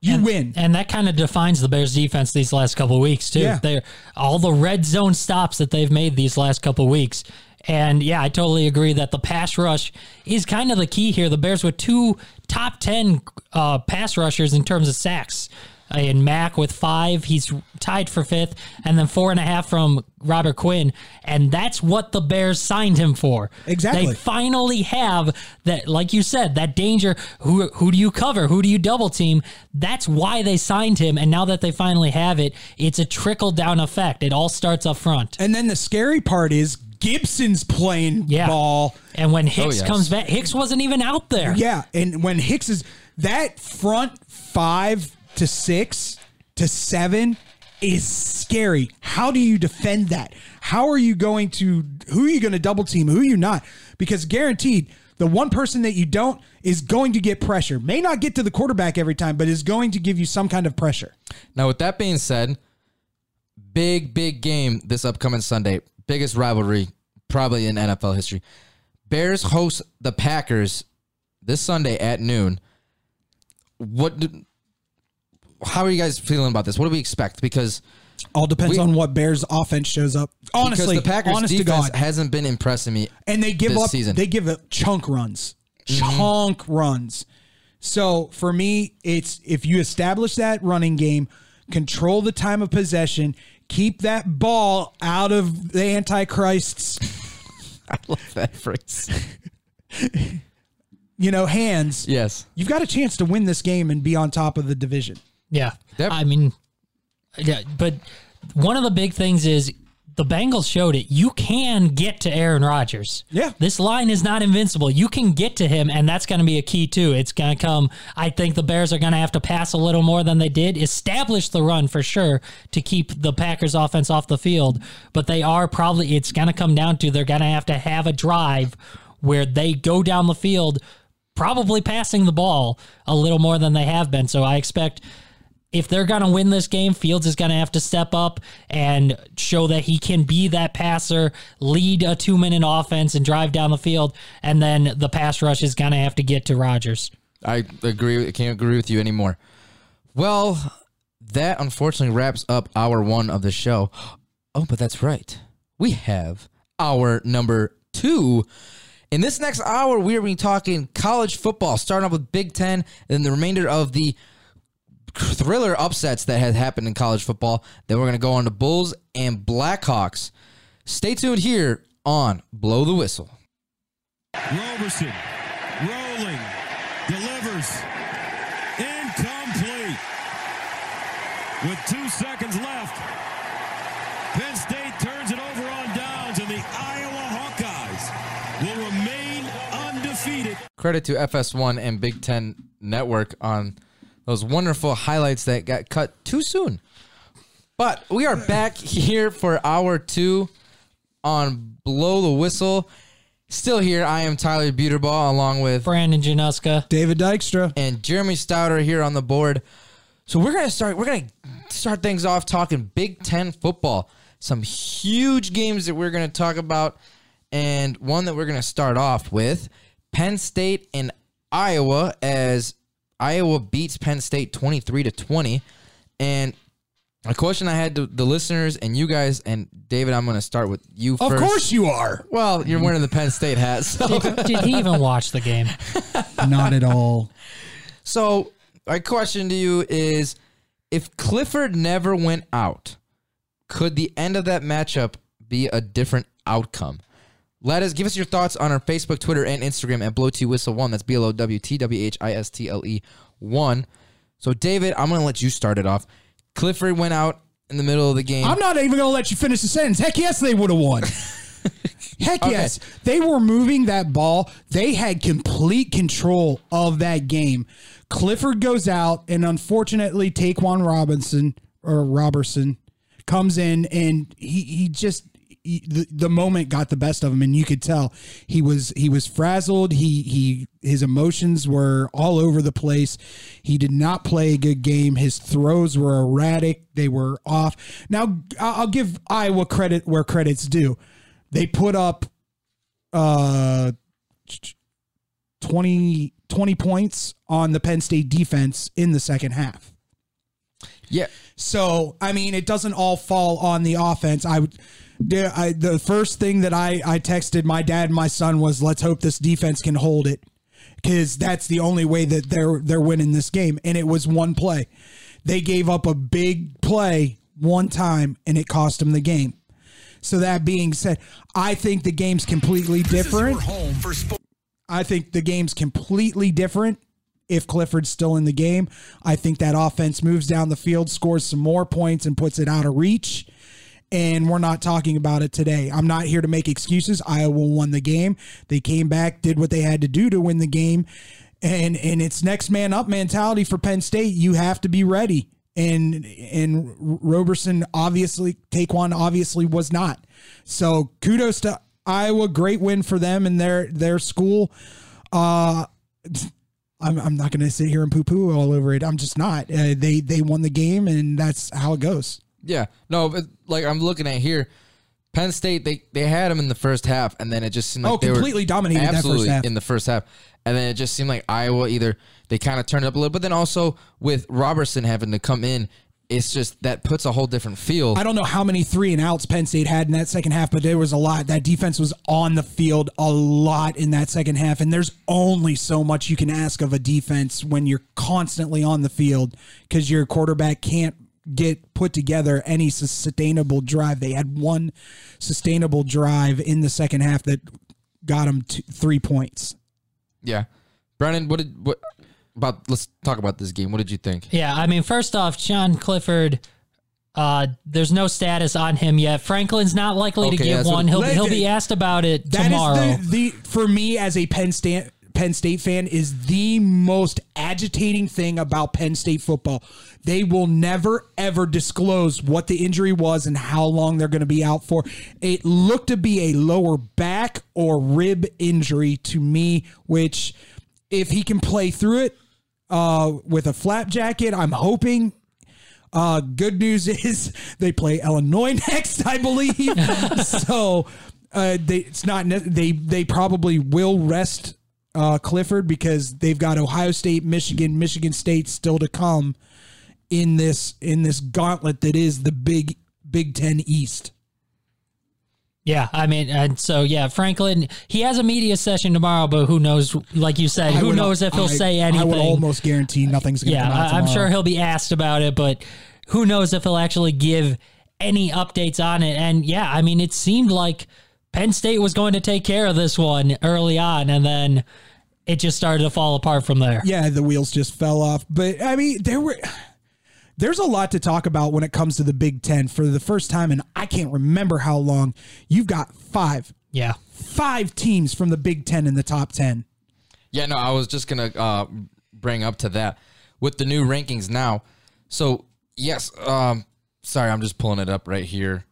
You and, win. and that kind of defines the Bears' defense these last couple weeks too. Yeah. They're all the red zone stops that they've made these last couple weeks. And yeah, I totally agree that the pass rush is kind of the key here. The Bears with two top ten uh, pass rushers in terms of sacks. Uh, And Mack with five, he's tied for fifth, and then four and a half from Robert Quinn, and that's what the Bears signed him for. Exactly. They finally have that, like you said, that danger. Who who do you cover? Who do you double team? That's why they signed him. And now that they finally have it, it's a trickle down effect. It all starts up front. And then the scary part is Gibson's playing Yeah. ball. And when Hicks yes. comes back, Hicks wasn't even out there. Yeah, and when Hicks is that front five to six to seven is scary. How do you defend that? How are you going to who are you going to double team? Who are you not? Because guaranteed the one person that you don't is going to get pressure. May not get to the quarterback every time, but is going to give you some kind of pressure. Now, with that being said, big, big game this upcoming Sunday. Biggest rivalry probably in NFL history. Bears host the Packers this Sunday at noon. What? Do, how are you guys feeling about this? What do we expect? Because All depends We- on what Bears offense shows up. Honestly, because the Packers honest to defense God, hasn't been impressing me. and they give up season. they give up chunk runs mm-hmm. chunk runs so for me it's if you establish that running game control the time of possession keep that ball out of the Antichrist's, I love that phrase. you know, hands. Yes. You've got a chance to win this game and be on top of the division. Yeah. Yep. I mean, yeah, but one of the big things is the Bengals showed it. You can get to Aaron Rodgers. Yeah. This line is not invincible. You can get to him, and that's going to be a key, too. It's going to come. I think the Bears are going to have to pass a little more than they did, establish the run for sure to keep the Packers offense off the field. But they are probably, it's going to come down to they're going to have to have a drive where they go down the field, probably passing the ball a little more than they have been. So I expect if they're going to win this game, Fields is going to have to step up and show that he can be that passer, lead a two minute offense, and drive down the field. And then the pass rush is going to have to get to Rodgers. I agree. I can't agree with you anymore. Well, that unfortunately wraps up hour one of the show. Oh, but that's right. We have our number two. In this next hour, we are going to be talking college football, starting off with Big Ten, and then the remainder of the thriller upsets that had happened in college football. Then we're going to go on to Bulls and Blackhawks. Stay tuned here on Blow the Whistle. Roberson rolling, delivers, incomplete. With two seconds left, Penn State turns it over on downs, and the Iowa Hawkeyes will remain undefeated. credit to FS1 and Big Ten Network on those wonderful highlights that got cut too soon. But we are back here for hour two on Blow the Whistle. Still here, I am Tyler Buterball along with Brandon Januska. David Dykstra. and Jeremy Stouter here on the board. So we're gonna start. We're gonna start things off talking Big Ten football. Some huge games that we're gonna talk about, and one that we're gonna start off with: Penn State and Iowa. As Iowa beats Penn State twenty three to twenty, and a question I had to the listeners and you guys and David. I'm gonna start with you Of first. course you are. Well, you're wearing the Penn State hat, so Did, did he even watch the game? Not at all. So my question to you is: If Clifford never went out, could the end of that matchup be a different outcome? Let us give us your thoughts on our Facebook, Twitter, and Instagram at Blow T Whistle One. That's B L O W T W H I S T L E One. So, David, I'm going to let you start it off. Clifford went out in the middle of the game. I'm not even going to let you finish the sentence. Heck yes, they would have won. Heck yes. They were moving that ball. They had complete control of that game. Clifford goes out, and unfortunately, Taquan Robinson or Robertson comes in, and he, he just. He- the, the moment got the best of him and you could tell he was he was frazzled he he his emotions were all over the place he did not play a good game his throws were erratic they were off now i'll give iowa credit where credit's due they put up uh 20 20 points on the penn state defense in the second half yeah. so, I mean, it doesn't all fall on the offense. I would. The- I, the first thing that I, I texted my dad and my son was, "Let's hope this defense can hold it, because that's the only way that they're they're winning this game." And it was one play. They gave up a big play one time, and it cost them the game. So that being said, I think the game's completely different. home for sports. I think the game's completely different if Clifford's still in the game. I think that offense moves down the field, scores some more points, and puts it out of reach. And we're not talking about it today. I'm not here to make excuses. Iowa won the game. They came back, did what they had to do to win the game. And and it's next man up mentality for Penn State. You have to be ready. And and Roberson obviously Taquan obviously was not. So kudos to Iowa. Great win for them and their their school. Uh I'm, I'm not going to sit here and poo poo all over it. I'm just not. Uh, they they won the game, and that's how it goes. Yeah, no, but like I'm looking at here, Penn State they they had them in the first half, and then it just seemed oh, like Oh, they completely were dominated that first absolutely half. in the first half, and then it just seemed like Iowa either they kind of turned it up a little, but then also with Robertson having to come in, it's just that puts a whole different feel. I don't know how many three and outs Penn State had in that second half, but there was a lot. That defense was on the field a lot in that second half, and there's only so much you can ask of a defense when you're constantly on the field because your quarterback can't get put together any sustainable drive. They had one sustainable drive in the second half that got them to three points. Yeah, Brennan, what did what about? Let's talk about this game. What did you think? Yeah, I mean, first off, Sean Clifford. Uh, there's no status on him yet. Franklin's not likely to Okay, give that's what- one. He'll he'll be asked about it That is tomorrow. the, the for me as a Penn State Penn State fan is the most agitating thing about Penn State football. They will never ever disclose what the injury was and how long they're going to be out for. It looked to be a lower back or rib injury to me, which if he can play through it uh, with a flak jacket, I'm hoping uh, good news is they play Illinois next, I believe. so uh, they it's not they they probably will rest uh, Clifford because they've got Ohio State, Michigan, Michigan State still to come in this in this gauntlet that is the big Big Ten East. Yeah, I mean, and so yeah, Franklin, he has a media session tomorrow, but who knows? Like you said, I who would- knows if he'll I- say anything? I would almost guarantee nothing's going to yeah, come out I'm sure he'll be asked about it, but who knows if he'll actually give any updates on it? And yeah, I mean, it seemed like Penn State was going to take care of this one early on, and then it just started to fall apart from there. yeah, the wheels just fell off. But I mean, there were there's a lot to talk about when it comes to the Big Ten. For the first time, and I can't remember how long, you've got five, Yeah. five teams from the Big Ten in the top ten. Yeah, no, I was just gonna uh, bring up to that with the new rankings now. So yes, um, sorry, I'm just pulling it up right here.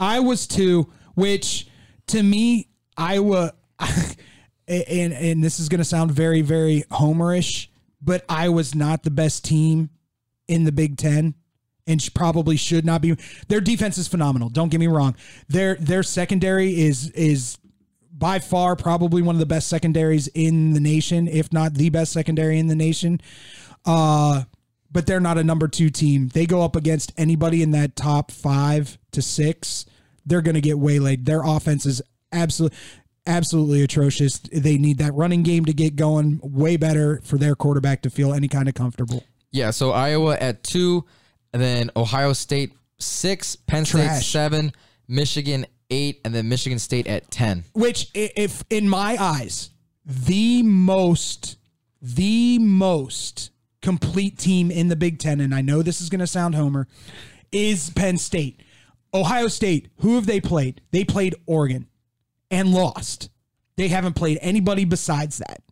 I was two, which to me, Iowa, and and this is going to sound very very homerish, but I was not the best team in the Big Ten, and probably should not be. Their defense is phenomenal. Don't get me wrong. Their their secondary is is by far probably one of the best secondaries in the nation, if not the best secondary in the nation. Uh, but they're not a number two team. They go up against anybody in that top five to six. They're going to get waylaid. Their offense is absolutely, absolutely atrocious. They need that running game to get going way better for their quarterback to feel any kind of comfortable. Yeah, so Iowa at two, and then Ohio State six, Penn State Trash. seven, Michigan eight, and then Michigan State at ten. Which, if in my eyes, the most, the most complete team in the Big Ten, and I know this is going to sound homer, is Penn State. Ohio State, who have they played? They played Oregon and lost. They haven't played anybody besides that.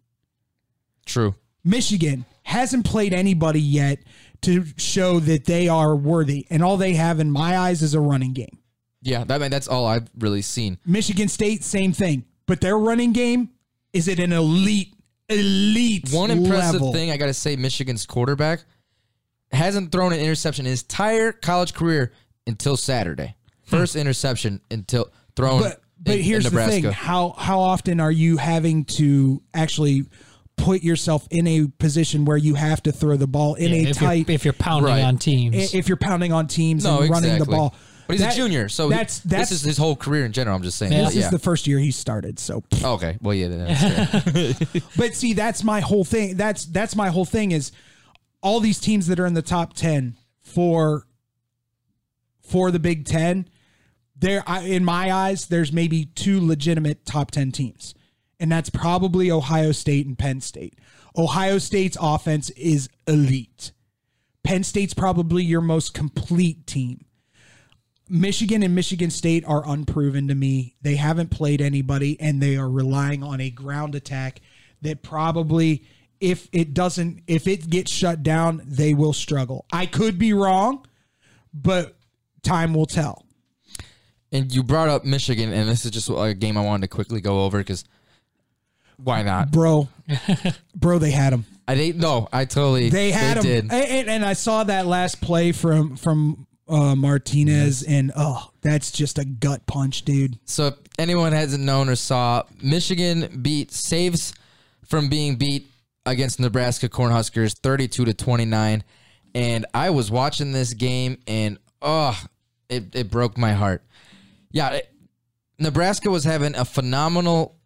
True. Michigan hasn't played anybody yet to show that they are worthy. And all they have, in my eyes, is a running game. Yeah, that that's all I've really seen. Michigan State, same thing. But their running game is at an elite, elite One impressive level. thing I got to say, Michigan's quarterback hasn't thrown an interception in his entire college career until Saturday. First interception until thrown. But but in- in here's the thing: how how often are you having to actually put yourself in a position where you have to throw the ball in a if, tight? you're, if you're pounding Right. on teams. if you're pounding on teams No, and running the ball. But he's That- a junior, so that's that's this is his whole career in general. I'm just saying. Yeah. this yeah. is the first year he started. So, okay. Well, yeah. That's but see, that's my whole thing. That's that's my whole thing is all these teams that are in the top ten for for the Big Ten. There, in my eyes, there's maybe two legitimate top ten teams, and that's probably Ohio State and Penn State. Ohio State's offense is elite. Penn State's probably your most complete team. Michigan and Michigan State are unproven to me. They haven't played anybody and they are relying on a ground attack that probably if it doesn't if it gets shut down, they will struggle. I could be wrong, but time will tell. and you brought up Michigan, and this is just a game I wanted to quickly go over because why not? Bro, bro, they had him. I didn't. No, I totally. They had him. Did. And, and- and I saw that last play from from uh, Martinez and oh, that's just a gut punch, dude. So if anyone hasn't known or saw, Michigan beat saves from being beat against Nebraska Cornhuskers 32 to 29. And I was watching this game and oh, it, it broke my heart. Yeah, it- Nebraska was having a phenomenal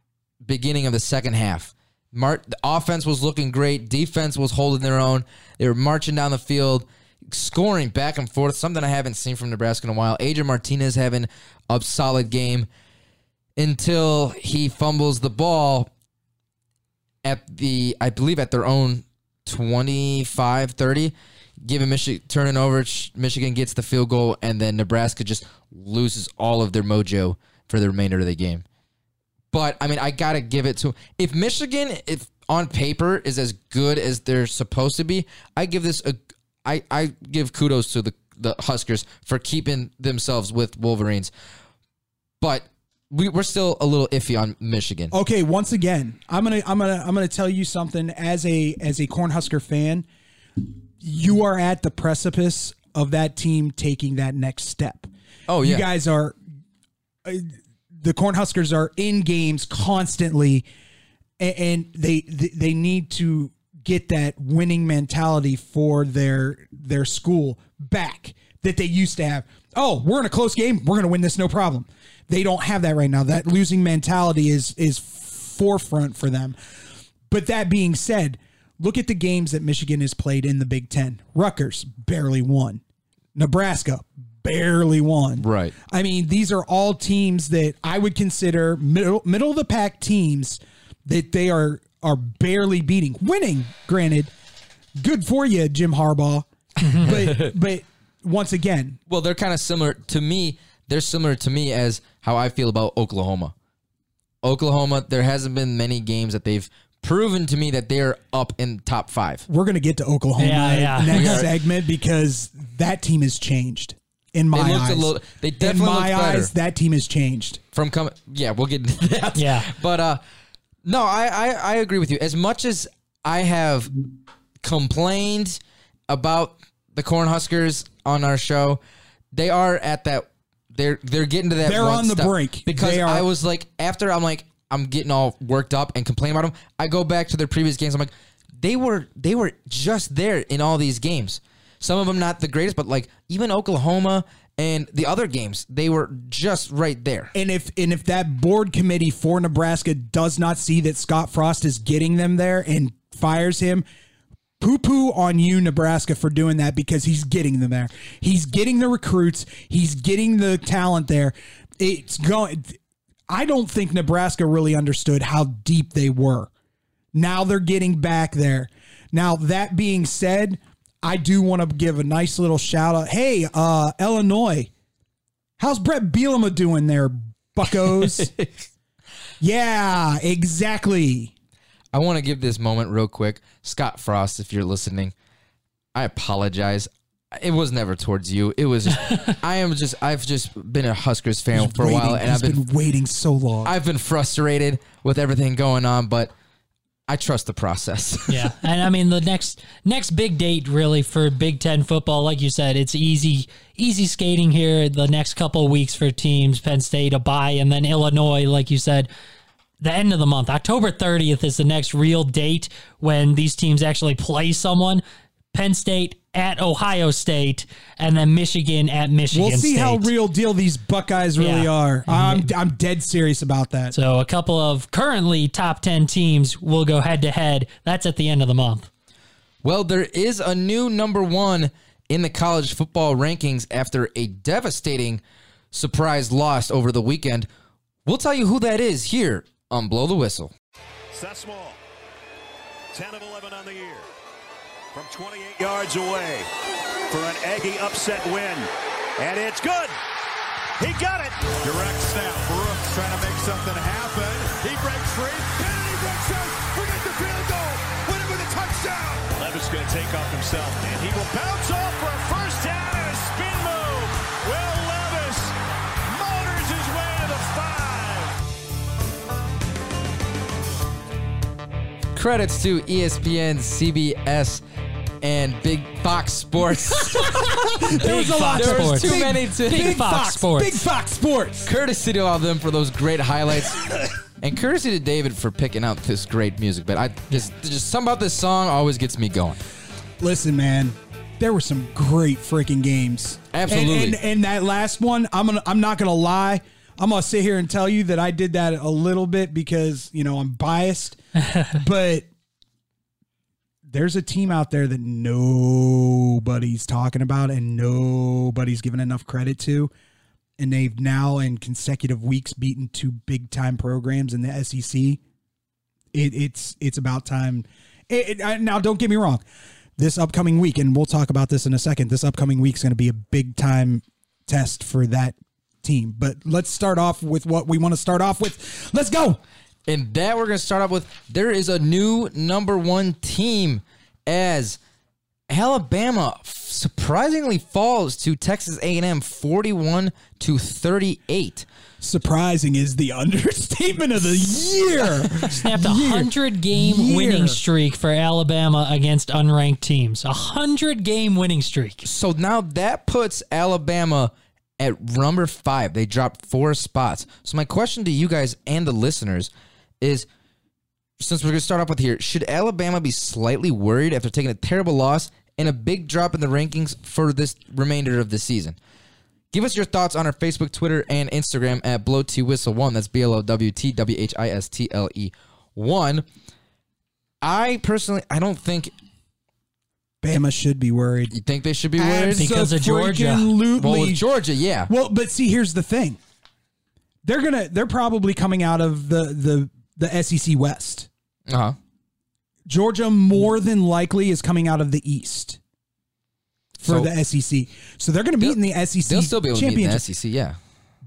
beginning of the second half. Mar- the offense was looking great. Defense was holding their own. They were marching down the field. scoring back and forth, something I haven't seen from Nebraska in a while. Adrian Martinez having a solid game until he fumbles the ball at the, I believe, at their own 25 30, giving Michigan, turning over. Michigan gets the field goal, and then Nebraska just loses all of their mojo for the remainder of the game. But I mean, I gotta give it to if Michigan, if on paper is as good as they're supposed to be, I give this a, I I give kudos to the the Huskers for keeping themselves with Wolverines. But we, we're still a little iffy on Michigan. Okay, once again, I'm gonna I'm gonna I'm gonna tell you something as a as a Cornhusker fan. You are at the precipice of that team taking that next step. Oh, yeah. you guys are. uh, The Cornhuskers are in games constantly, and they they they need to get that winning mentality for their their school back that they used to have. Oh, we're in a close game. We're going to win this no problem. They don't have that right now. That losing mentality is is forefront for them. But that being said, look at the games that Michigan has played in the Big 10. Rutgers barely won. Nebraska barely won. Right. I mean, these are all teams that I would consider middle middle of the pack teams that they are are barely beating. Winning, granted, good for you, Jim Harbaugh. but but once again, Well, they're kind of similar to me. They're similar to me as how I feel about Oklahoma. Oklahoma, there hasn't been many games that they've proven to me that they're up in top five. we're gonna get to Oklahoma Yeah, yeah. next segment because that team has changed. In my They eyes, a little- they in definitely my better. eyes, that team has changed. from coming. Yeah, we'll get into that. Yeah. but uh, no, I, I I agree with you. As much as I have complained about the Cornhuskers on our show, they are at that. They're they're getting to that. They're on the step. brink. because They are- I was like after I'm like I'm getting all worked up and complaining about them. I go back to their previous games. I'm like they were they were just there in all these games. Some of them not the greatest, but like even Oklahoma and the other games, they were just right there. And if and if that board committee for Nebraska does not see that Scott Frost is getting them there and fires him, poo poo on you, Nebraska, for doing that because he's getting them there. He's getting the recruits. He's getting the talent there. It's going. I don't think Nebraska really understood how deep they were. Now they're getting back there. Now that being said, I do want to give a nice little shout out. Hey, uh, Illinois, how's Bret Bielema doing there, Buckos? yeah, exactly. I want to give this moment real quick. Scott Frost, if you're listening, I apologize. It was never towards you. It was just, I am just I've just been a Huskers fan for a while Waiting. and I've been, been waiting so long. I've been frustrated with everything going on, but I trust the process. yeah, and I mean the next next big date really for Big Ten football, like you said, it's easy easy skating here. The next couple of weeks for teams, Penn State a bye, and then Illinois, like you said, the end of the month, October thirtieth is the next real date when these teams actually play someone. Penn State at Ohio State, and then Michigan at Michigan. we'll see State. how real deal these Buckeyes really Yeah. are. Mm-hmm. I'm I'm dead serious about that. So a couple of currently top ten teams will go head to head. That's at the end of the month. Well, there is a new number one in the college football rankings after a devastating surprise loss over the weekend. We'll tell you who that is here on Blow the Whistle. Seth Small, 10 of From 28 yards away for an Aggie upset win. And it's good. He got it. Direct snap. Brooks trying to make something happen. He breaks free. Kennedy breaks out. Forget the field goal. Win it with a touchdown. Levis going to take off himself. And he will bounce off for a first down and a spin move. Will Levis motors his way to the five. Credits to ESPN, CBS, and Big Fox Sports. Big Fox There was Sports. too many to Big Fox Sports. Big Fox Sports. courtesy to all of them for those great highlights. and courtesy to David for picking out this great music. But I just just something about this song always gets me going. Listen, man, there were some great freaking games. Absolutely. And, and, and that last one, I'm gonna I'm not gonna lie. I'm gonna sit here and tell you that I did that a little bit because you know I'm biased, but there's a team out there that nobody's talking about and nobody's given enough credit to. And they've now, in consecutive weeks, beaten two big time programs in the SEC. It, it's it's about time. It, it- now, don't get me wrong. This upcoming week, and we'll talk about this in a second. This upcoming week is going to be a big time test for that team. But let's start off with what we want to start off with. Let's go. And that we're going to start off with. There is a new number one team as Alabama surprisingly falls to Texas A&M 41 to 38. Surprising is the understatement of the year. Snapped a hundred game Year. winning streak for Alabama against unranked teams. A hundred game winning streak. So now that puts Alabama at number five. They dropped four spots. So my question to you guys and the listeners is since we're going to start off with here, should Alabama be slightly worried after taking a terrible loss and a big drop in the rankings for this remainder of the season? Give us your thoughts on our Facebook, Twitter, and Instagram at Blow T Whistle One. That's B L O W T W H I S T L E One. I personally, I don't think Bama should be worried. you think they should be worried. Because of Georgia. Well, with Georgia, yeah. Well, but see, here's the thing. They're gonna. They're probably coming out of the the the SEC West. Uh huh. Georgia more than likely is coming out of the East for So- the SEC. So they're going to meet in the SEC. They'll still be able to beat the. SEC. Yeah,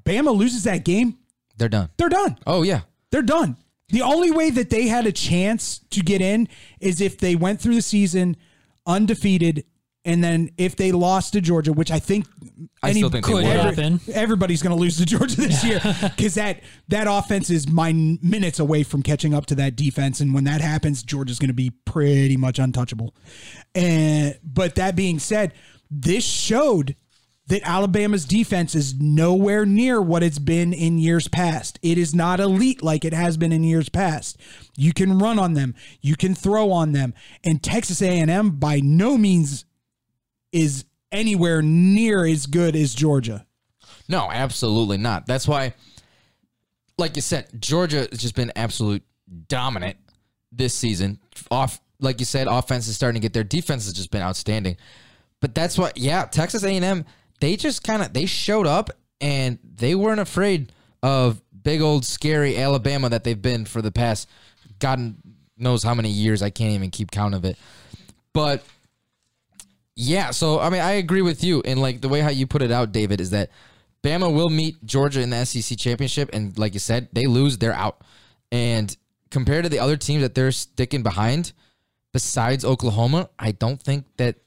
Bama loses that game, they're done. they're done. Oh yeah, They're done. The only way that they had a chance to get in is if they went through the season undefeated, and then if they lost to Georgia, which I think I still think could would. happen. everybody's going to lose to Georgia this year because that that offense is my minutes away from catching up to that defense, and when that happens, Georgia's going to be pretty much untouchable. And but that being said, this showed that Alabama's defense is nowhere near what it's been in years past. It is not elite like it has been in years past. You can run on them, you can throw on them, and Texas A&M by no means is anywhere near as good as Georgia. no, absolutely not. That's why, like you said, Georgia has just been absolute dominant this season. Off, like you said, offense is starting to get their defense has just been outstanding. But that's what, yeah, Texas A and M, they just kind of they showed up and they weren't afraid of big old scary Alabama that they've been for the past God knows how many years. I can't even keep count of it. But Yeah, so I mean, I agree with you, and like the way how you put it out, David, is that Bama will meet Georgia in the SEC championship, and like you said, they lose, they're out. And compared to the other teams that they're sticking behind, besides Oklahoma, I don't think that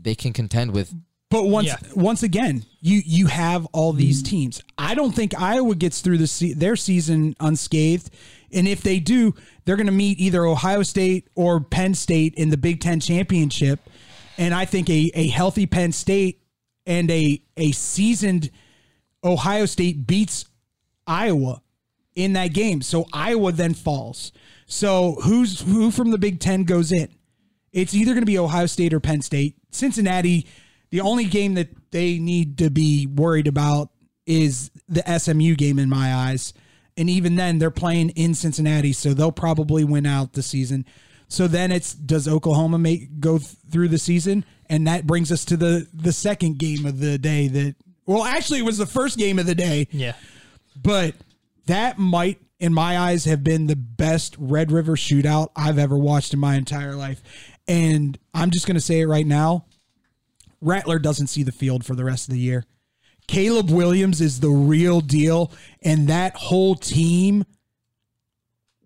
they can contend with. But once Yeah. once again, you you have all these mm-hmm. teams. I don't think Iowa gets through the se- their season unscathed, and if they do, they're going to meet either Ohio State or Penn State in the Big Ten championship. And I think a a healthy Penn State and a a seasoned Ohio State beats Iowa in that game. So Iowa then falls. So who's who from the Big Ten goes in? It's either going to be Ohio State or Penn State. Cincinnati, the only game that they need to be worried about is the SMU game in my eyes. And even then, they're playing in Cincinnati, so they'll probably win out the season. So then it's does Oklahoma make go th- through the season, and that brings us to the the second game of the day. That well, actually, it was the first game of the day Yeah. but that might in my eyes have been the best red river shootout i've ever watched in my entire life and i'm just going to say it right now rattler doesn't see the field for the rest of the year caleb williams is the real deal and that whole team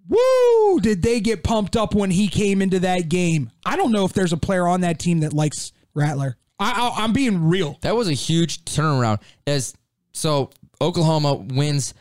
woo did they get pumped up when he came into that game i don't know if there's a player on that team that likes rattler I, I, i'm being real That was a huge turnaround. As so, Oklahoma wins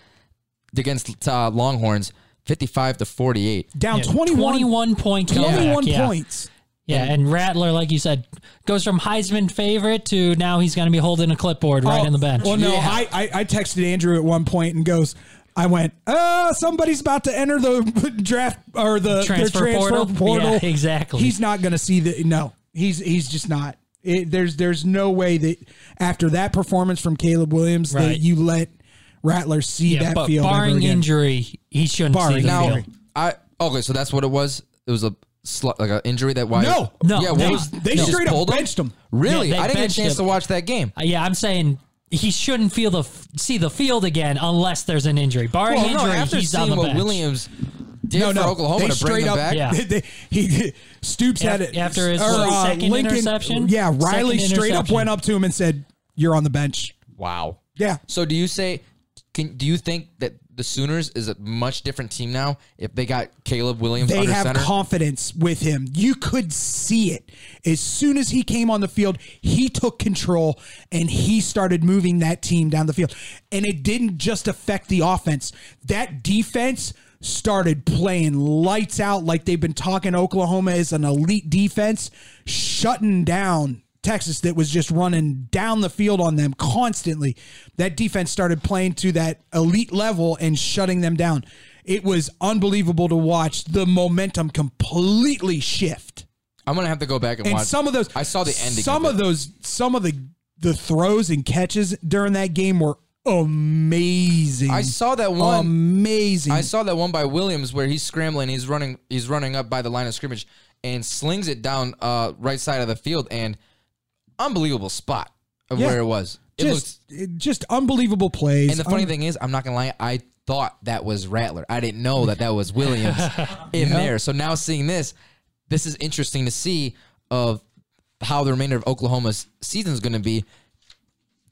against uh, Longhorns, fifty-five to forty-eight. down Yeah, 21, 21 point comeback, 21 yeah. points Yeah, and Rattler, like you said, goes from Heisman favorite to now he's going to be holding a clipboard right Oh, on the bench. Well, no, Yeah. I, I I texted Andrew at one point and goes, I went, uh, somebody's about to enter the draft or the Transfer transfer portal? portal. Yeah, exactly. He's not going to see the no. He's he's just not. It, there's there's no way that after that performance from Caleb Williams Right. that you let Rattler see yeah, that but field ever barring again. injury, he shouldn't Barring see the Now, field. I okay, so that's what it was. It was a sl- like an injury that why? No. No, yeah. What no. was, They just straight up pulled him? benched him. Really? Yeah, I didn't get a chance him. to watch that game. Uh, yeah, I'm saying he shouldn't feel the see the field again unless there's an injury. Barring Well, no. injury, After he's on seeing the bench. Williams did no, for no. Oklahoma they to bring straight him up, back, Yeah. they- he Stoops had it after his, or, what, uh, second Lincoln- interception? Yeah, Riley Second straight up went up to him and said, "You're on the bench." wow. Yeah, So do you say? Can do you think that the Sooners is a much different team now if they got Caleb Williams they have center? confidence with him. You could see it as soon as he came on the field. He took control and he started moving that team down the field. And it didn't just affect the offense. That defense started playing lights out like they've been talking Oklahoma is an elite defense, shutting down Texas that was just running down the field on them constantly. That defense started playing to that elite level and shutting them down. It was unbelievable to watch the momentum completely shift. I'm gonna have to go back and, And watch. some of those I saw the ending. Some of, it. those some of the the throws and catches during that game were amazing. I saw that one. amazing. I saw that one by Williams where he's scrambling. He's running. He's running up by the line of scrimmage and slings it down uh, right side of the field and unbelievable spot of Yeah. where it was. It just it- just unbelievable plays. And the funny Un- thing is, I'm not gonna lie. I thought that was Rattler. I didn't know that that was Williams in there. So now seeing this, this is interesting to see of how the remainder of Oklahoma's season is going to be.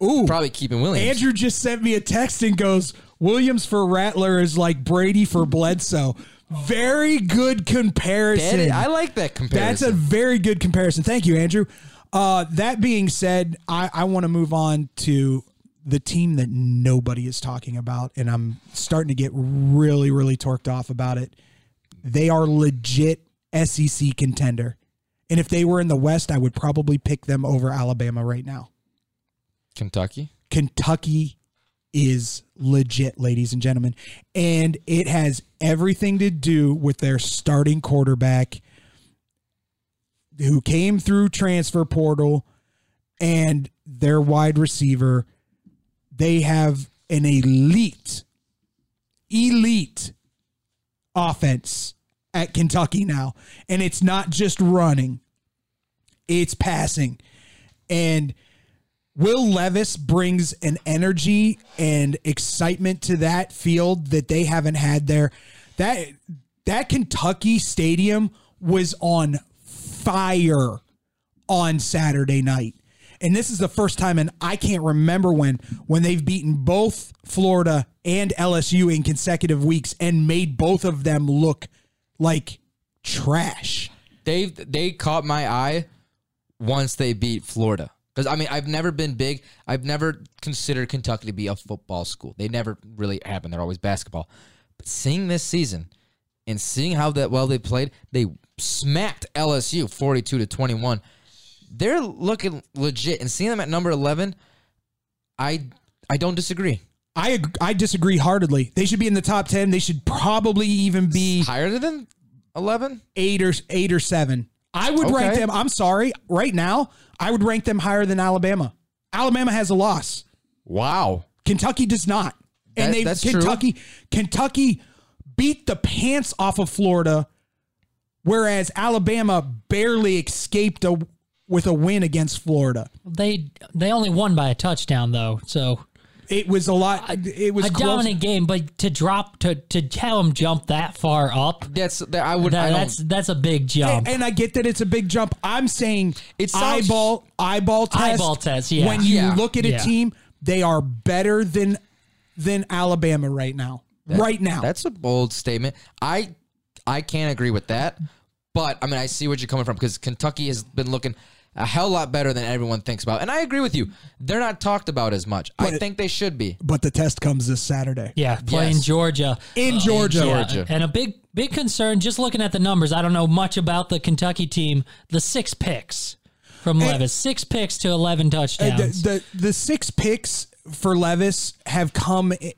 Ooh, Probably keeping Williams. Andrew just sent me a text and goes, Williams for Rattler is like Brady for Bledsoe. Very good comparison. I like that comparison. That's a very good comparison. Thank you, Andrew. Uh, that being said, I, I want to move on to the team that nobody is talking about, and I'm starting to get really, really torqued off about it. They are legit SEC contender. And if they were in the West, I would probably pick them over Alabama right now. Kentucky. Kentucky is legit, ladies and gentlemen. And it has everything to do with their starting quarterback who came through transfer portal and their wide receiver. They have an elite, elite offense at Kentucky now. And it's not just running, it's passing. And Will Levis brings an energy and excitement to that field that they haven't had there. That that Kentucky stadium was on fire on Saturday night. And this is the first time and I can't remember when when they've beaten both Florida and LSU in consecutive weeks and made both of them look like trash. They they caught my eye once they beat Florida. Because I mean, I've never been big. I've never considered Kentucky to be a football school. They never really happen. They're always basketball. But seeing this season and seeing how that well they played, they smacked LSU forty-two to twenty-one. They're looking legit, and seeing them at number eleven, I I don't disagree. I I disagree heartedly. They should be in the top 10. They should probably even be Higher than eleven. 8 or 8 or 7. I would rank them. I'm sorry. Right now, I would rank them higher than Alabama. Alabama has a loss. Wow. Kentucky does not. And That- they that's true. Kentucky Kentucky beat the pants off of Florida whereas Alabama barely escaped a, with a win against Florida. They they only won by a touchdown though, so It was a lot it was a close. dominant game. But to drop to to have them jump that far up, That's that I would. that, I that's that's a big jump. And, and I get that it's a big jump. I'm saying it's eyeball eyeball test. Eyeball test, yeah. When you Yeah. look at a Yeah. team, they are better than than Alabama right now. right now. That's a bold statement. I I can't agree with that. But I mean, I see where you're coming from because Kentucky has been looking a hell lot better than everyone thinks about, and I agree with you. They're not talked about as much. I think they should be. but the test comes this Saturday. yeah, playing Yes. Georgia In Georgia. Georgia. and a big big concern. Just looking at the numbers, I don't know much about the Kentucky team. The six picks from Levis, six picks to eleven Uh, touchdowns. the, the the six picks for Levis have come. I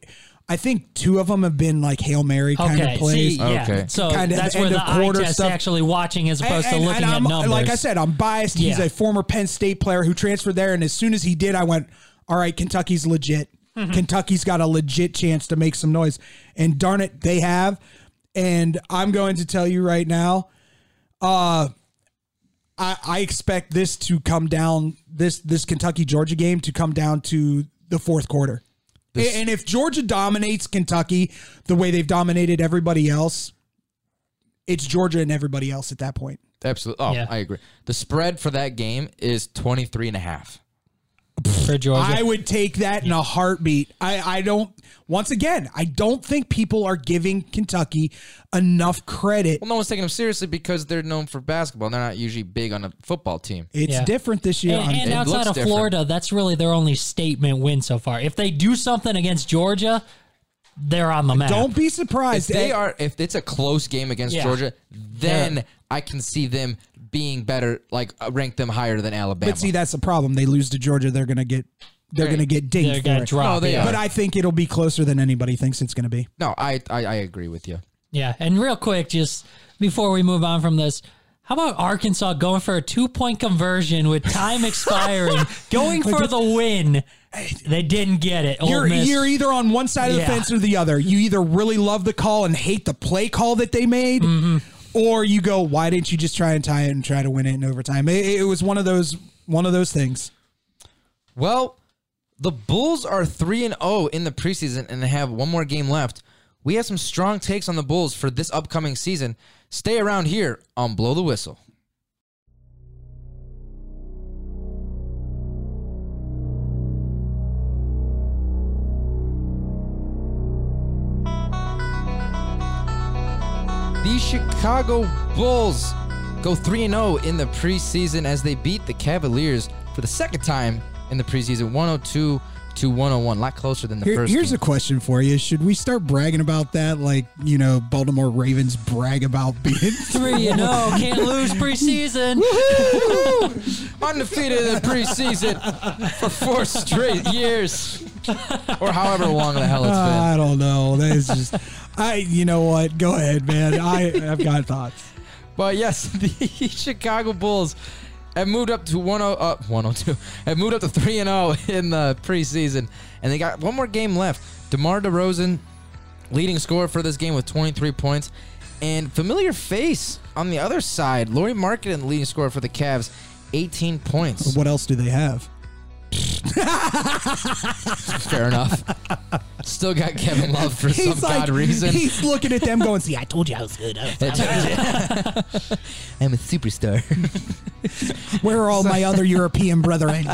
think two of them have been like hail mary kind okay, of plays. see, yeah. Okay. So Kinda that's the where the eye quarter test stuff. actually watching as opposed And- to looking and at I'm- numbers. Like I said, I'm biased. He's a former Penn State player who transferred there, and as soon as he did, I went, "All right, Kentucky's legit. Mm-hmm. Kentucky's got a legit chance to make some noise." And darn it, they have. And I'm going to tell you right now, Uh, I, I expect this to come down this this Kentucky Georgia game to come down to the fourth quarter. This- and if Georgia dominates Kentucky the way they've dominated everybody else, it's Georgia and everybody else at that point. Absolutely. Oh, Yeah. I agree. The spread for that game is 23 and a half. For Georgia. I would take that in a heartbeat. I, I don't once again, I don't think people are giving Kentucky enough credit. Well, no one's taking them seriously because they're known for basketball. They're not usually big on a football team. It's Yeah. different this year. and, on- and it outside looks of different. Florida, that's really their only statement win so far. If they do something against Georgia, they're on the map. don't be If surprised. they Eh, are, if it's a close game against Yeah. Georgia, then I can see them being better, like uh, rank them higher than Alabama. But see, that's the problem. They lose to Georgia, they're gonna get they're They're- gonna get They're dinged gonna for it. drop. No, they yeah. are. But I think it'll be closer than anybody thinks it's gonna be. no, I, I I agree with you. Yeah, and real quick, just before we move on from this, how about Arkansas going for a two point conversion with time expiring, going for the win? They didn't get it. Ole You're Miss- you're either on one side of the Yeah. fence or the other. You either really love the call and hate the play call that they made, Mm-hmm. Or you go, why didn't you just try and tie it and try to win it in overtime? It, it was one of those one of those things. Well, the Bulls are 3 and 0 in the preseason and they have one more game left. We have some strong takes on the Bulls for this upcoming season. Stay around here on Blow the Whistle. The Chicago Bulls go 3 0 in the preseason as they beat the Cavaliers for the second time in the preseason 102 to 101. A lot closer than the Here- first here's game. a question for you: Should we start bragging about that, like you know, Baltimore Ravens brag about being three and zero, can't lose preseason. undefeated in the preseason for four straight years, or however long the hell it's ah, been. I don't know. That is just, I. You know what? Go ahead, man. I I've got thoughts. But yes, the Chicago Bulls have moved up to 10 uh, 102. Have moved up to 3 and 0 in the preseason and they got one more game left. DeMar DeRozan leading scorer for this game with 23 points and familiar face on the other side, Lauri Markkanen leading scorer for the Cavs, 18 points. What else do they have? Fair enough. Still got Kevin Love for some god reason. He's looking at them, going, "See, I told you I was good. I'm a superstar. Where are all my other European brethren?"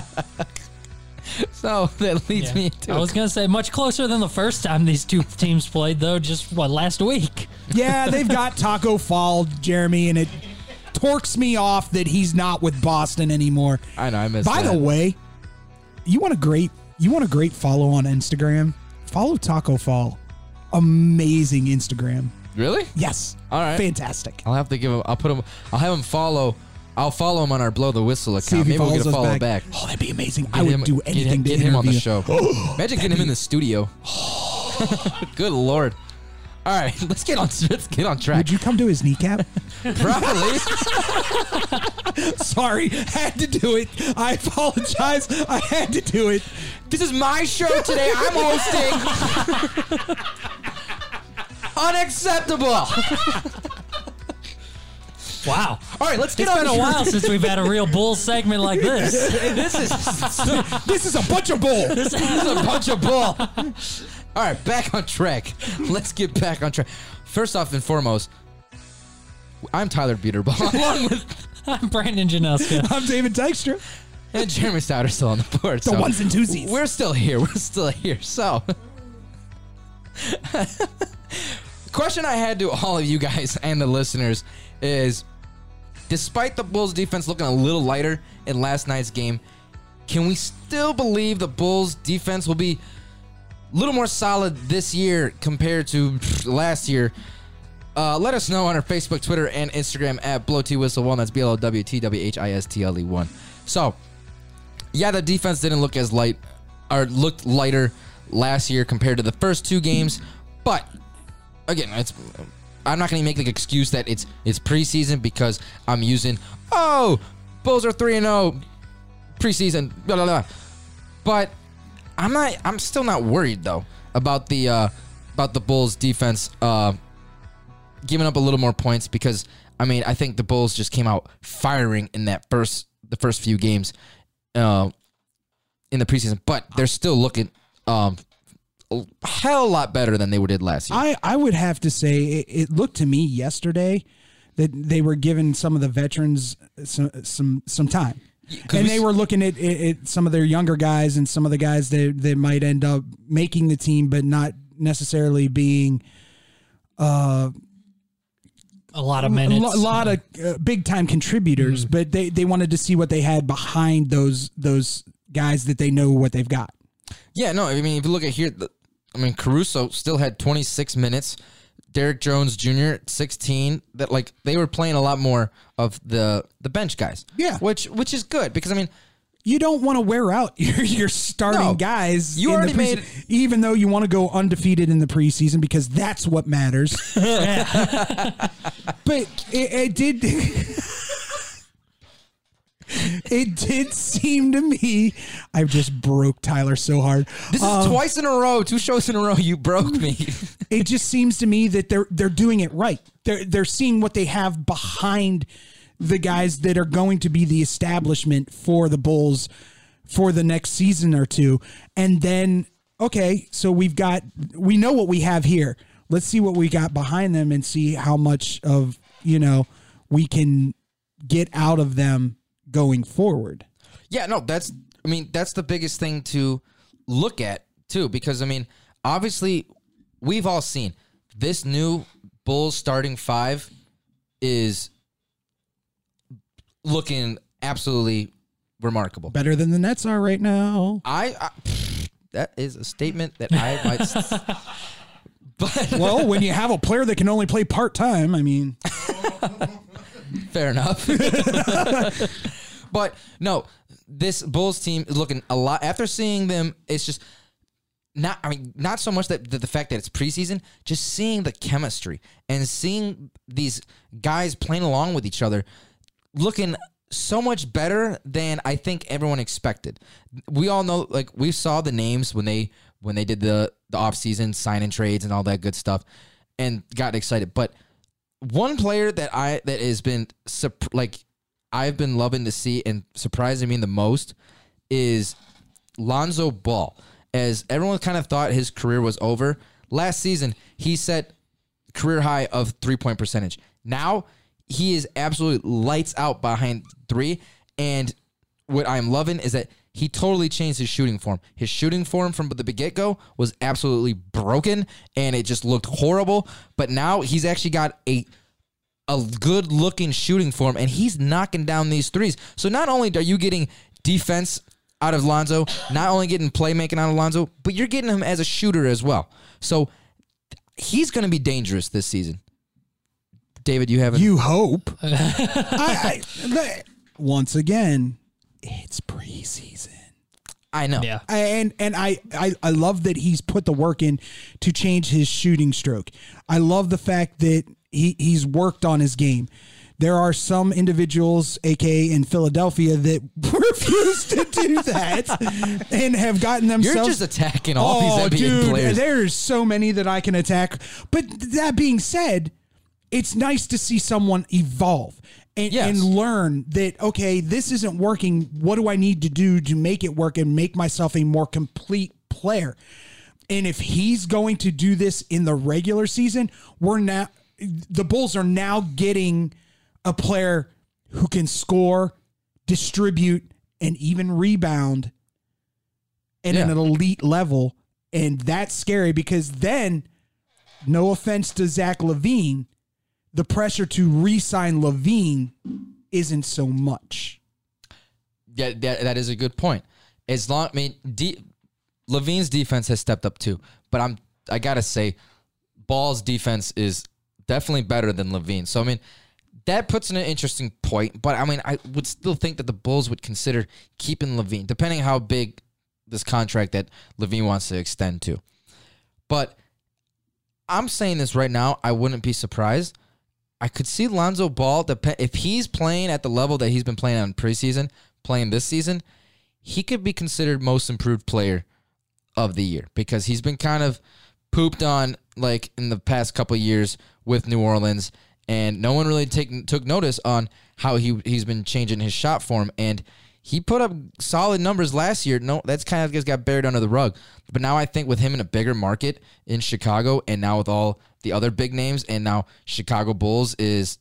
So that leads Yeah. me to I was gonna say much closer than the first time these two teams played, though. Just what last week? Yeah, they've got Taco Fall, Jeremy, and it torques me off that he's not with Boston anymore. I know I missed By that. the way, you want a great you want a great follow on Instagram? Follow Taco Fall. Amazing Instagram. Really? Yes. All right. Fantastic. I'll have to give him. I'll put him. I'll have him follow. I'll follow him on our blow the whistle account. See if he Maybe we'll follows get a us follow back. back. Oh, that'd be amazing. I Get would him- do get him- anything to get him on the interview. show. Imagine getting him in the studio. Good lord! All right, let's get on. Let's get on track. Would you come to his kneecap? Probably. Sorry, had to do it. I apologize. I had to do it. this is my show today. I'm hosting. Unacceptable. Wow. All right, let's get It's on. It's been a while since we've had a real bull segment like this. this is This is a bunch of bull. This is a bunch of bull. All right, back on track. Let's get back on track. First off and foremost, I'm Tyler Buterbaugh, along with I'm Brandon Januska. I'm David Dykstra. and Jeremy Stouter still on the board. The ones and twosies. We're still here. We're still here. So, question I had to all of you guys and the listeners is: Despite the Bulls' defense looking a little lighter in last night's game, can we still believe the Bulls' defense will be little more solid this year compared to last year? Uh, let us know on our Facebook, Twitter, and Instagram at Blow T Whistle One. That's B L O W T W H I S T L E One. So, yeah, the defense didn't look as light or looked lighter last year compared to the first two games, but again, it's I'm not going to make the excuse that it's it's preseason because I'm using oh Bulls are three and zero preseason blah blah blah, but I'm not I'm still not worried though about the uh, about the Bulls defense uh, giving up a little more points because I mean, I think the Bulls just came out firing in that first the first few games uh, in the preseason, but they're still looking um, a hell lot better than they did last year. I, I would have to say it, it looked to me yesterday that they were giving some of the veterans some some, some time. 'Cause And we they were looking at, at, at some of their younger guys and some of the guys that, that might end up making the team, but not necessarily being A lot of a minutes. lo- lot of uh, big time contributors. Mm-hmm. But they, they wanted to see what they had behind those those guys that they know what they've got. Yeah, no, I mean, if you look at here, I mean, Caruso still had 26 minutes. Derrick Jones Jr. 16. That like they were playing a lot more of the the bench guys. Yeah. which which is good because I mean, You don't want to wear out your, your starting No. guys. You already made- even though you want to go undefeated in the preseason because that's what matters. but it, it did. it did seem to me. I've just broke Tyler so hard. this is um, twice in a row, two shows in a row. You broke me. It just seems to me that they're they're doing it right. They're they're seeing what they have behind the guys that are going to be the establishment for the Bulls for the next season or two. And then okay, so we've got we know what we have here. Let's see what we got behind them and see how much of, you know, we can get out of them going forward. Yeah, no, that's I mean, that's the biggest thing to look at too because I mean, obviously we've all seen this new Bulls starting 5 is looking absolutely remarkable. Better than the Nets are right now. I, I that is a statement that I might s- but Well, when you have a player that can only play part time, I mean Fair enough. but no, this Bulls team is looking a lot. After seeing them, it's just not. I mean, not so much that the, the fact that it's preseason, just seeing the chemistry and seeing these guys playing along with each other, looking so much better than I think everyone expected. We all know, like we saw the names when they when they did the the off season sign and trades and all that good stuff, and got excited, but one player that I that has been like I've been loving to see and surprising me the most is Lonzo Ball. As everyone kind of thought his career was over last season, he set career high of three point percentage. Now he is absolutely lights out behind three, and what I'm loving is that he totally changed his shooting form. His shooting form from the get go was absolutely broken, and it just looked horrible. But now he's actually got a a good looking shooting form, and he's knocking down these threes. So not only are you getting defense out of Lonzo, not only getting playmaking out of Lonzo, but you're getting him as a shooter as well. So he's going to be dangerous this season. David, you haven't. You hope. I, I, the- once again, it's preseason. I know. Yeah. And and I, I I love that he's put the work in to change his shooting stroke. I love the fact that he, he's worked on his game. There are some individuals, aka in Philadelphia, that refuse to do that and have gotten themselves. You're just attacking all these oh, NBA dude, players. There's so many that I can attack. But that being said, it's nice to see someone evolve and, Yes. and learn that okay, this isn't working. What do I need to do to make it work and make myself a more complete player? And if he's going to do this in the regular season, we're now the Bulls are now getting a player who can score, distribute, and even rebound at Yeah. an elite level. And that's scary because then, no offense to Zach LaVine, the pressure to re-sign LaVine isn't so much. Yeah, that, that is a good point. As long, I mean, de- LaVine's defense has stepped up too, but I'm I gotta say, Ball's defense is definitely better than LaVine. So I mean, that puts in an interesting point. But I mean, I would still think that the Bulls would consider keeping LaVine, depending how big this contract that LaVine wants to extend to. But I'm saying this right now. I wouldn't be surprised. I could see Lonzo Ball if he's playing at the level that he's been playing on preseason, playing this season, he could be considered most improved player of the year because he's been kind of pooped on like in the past couple years with New Orleans and no one really take, took notice on how he he's been changing his shot form and. He put up solid numbers last year. No, that's kind of just got buried under the rug. But now I think with him in a bigger market in Chicago, and now with all the other big names, and now Chicago Bulls is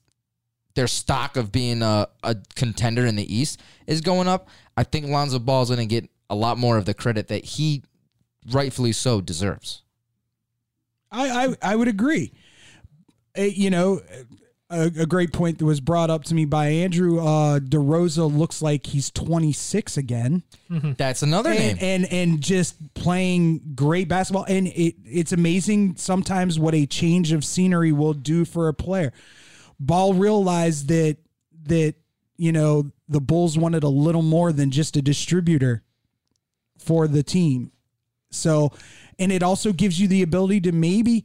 their stock of being a, a contender in the East is going up. I think Lonzo Ball is going to get a lot more of the credit that he rightfully so deserves. I, I, I would agree. Uh, you know, a, a great point that was brought up to me by Andrew. Uh, DeRosa looks like he's 26 again, That's another and, name. and and just playing great basketball. And it it's amazing sometimes what a change of scenery will do for a player. Ball realized that that you know the Bulls wanted a little more than just a distributor for the team. So, and it also gives you the ability to maybe,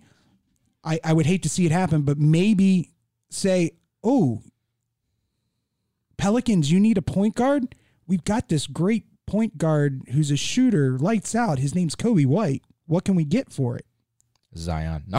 I, I would hate to see it happen, but maybe say, oh, Pelicans, you need a point guard? We've got this great point guard who's a shooter, lights out. His name's Coby White. What can we get for it? Zion. No.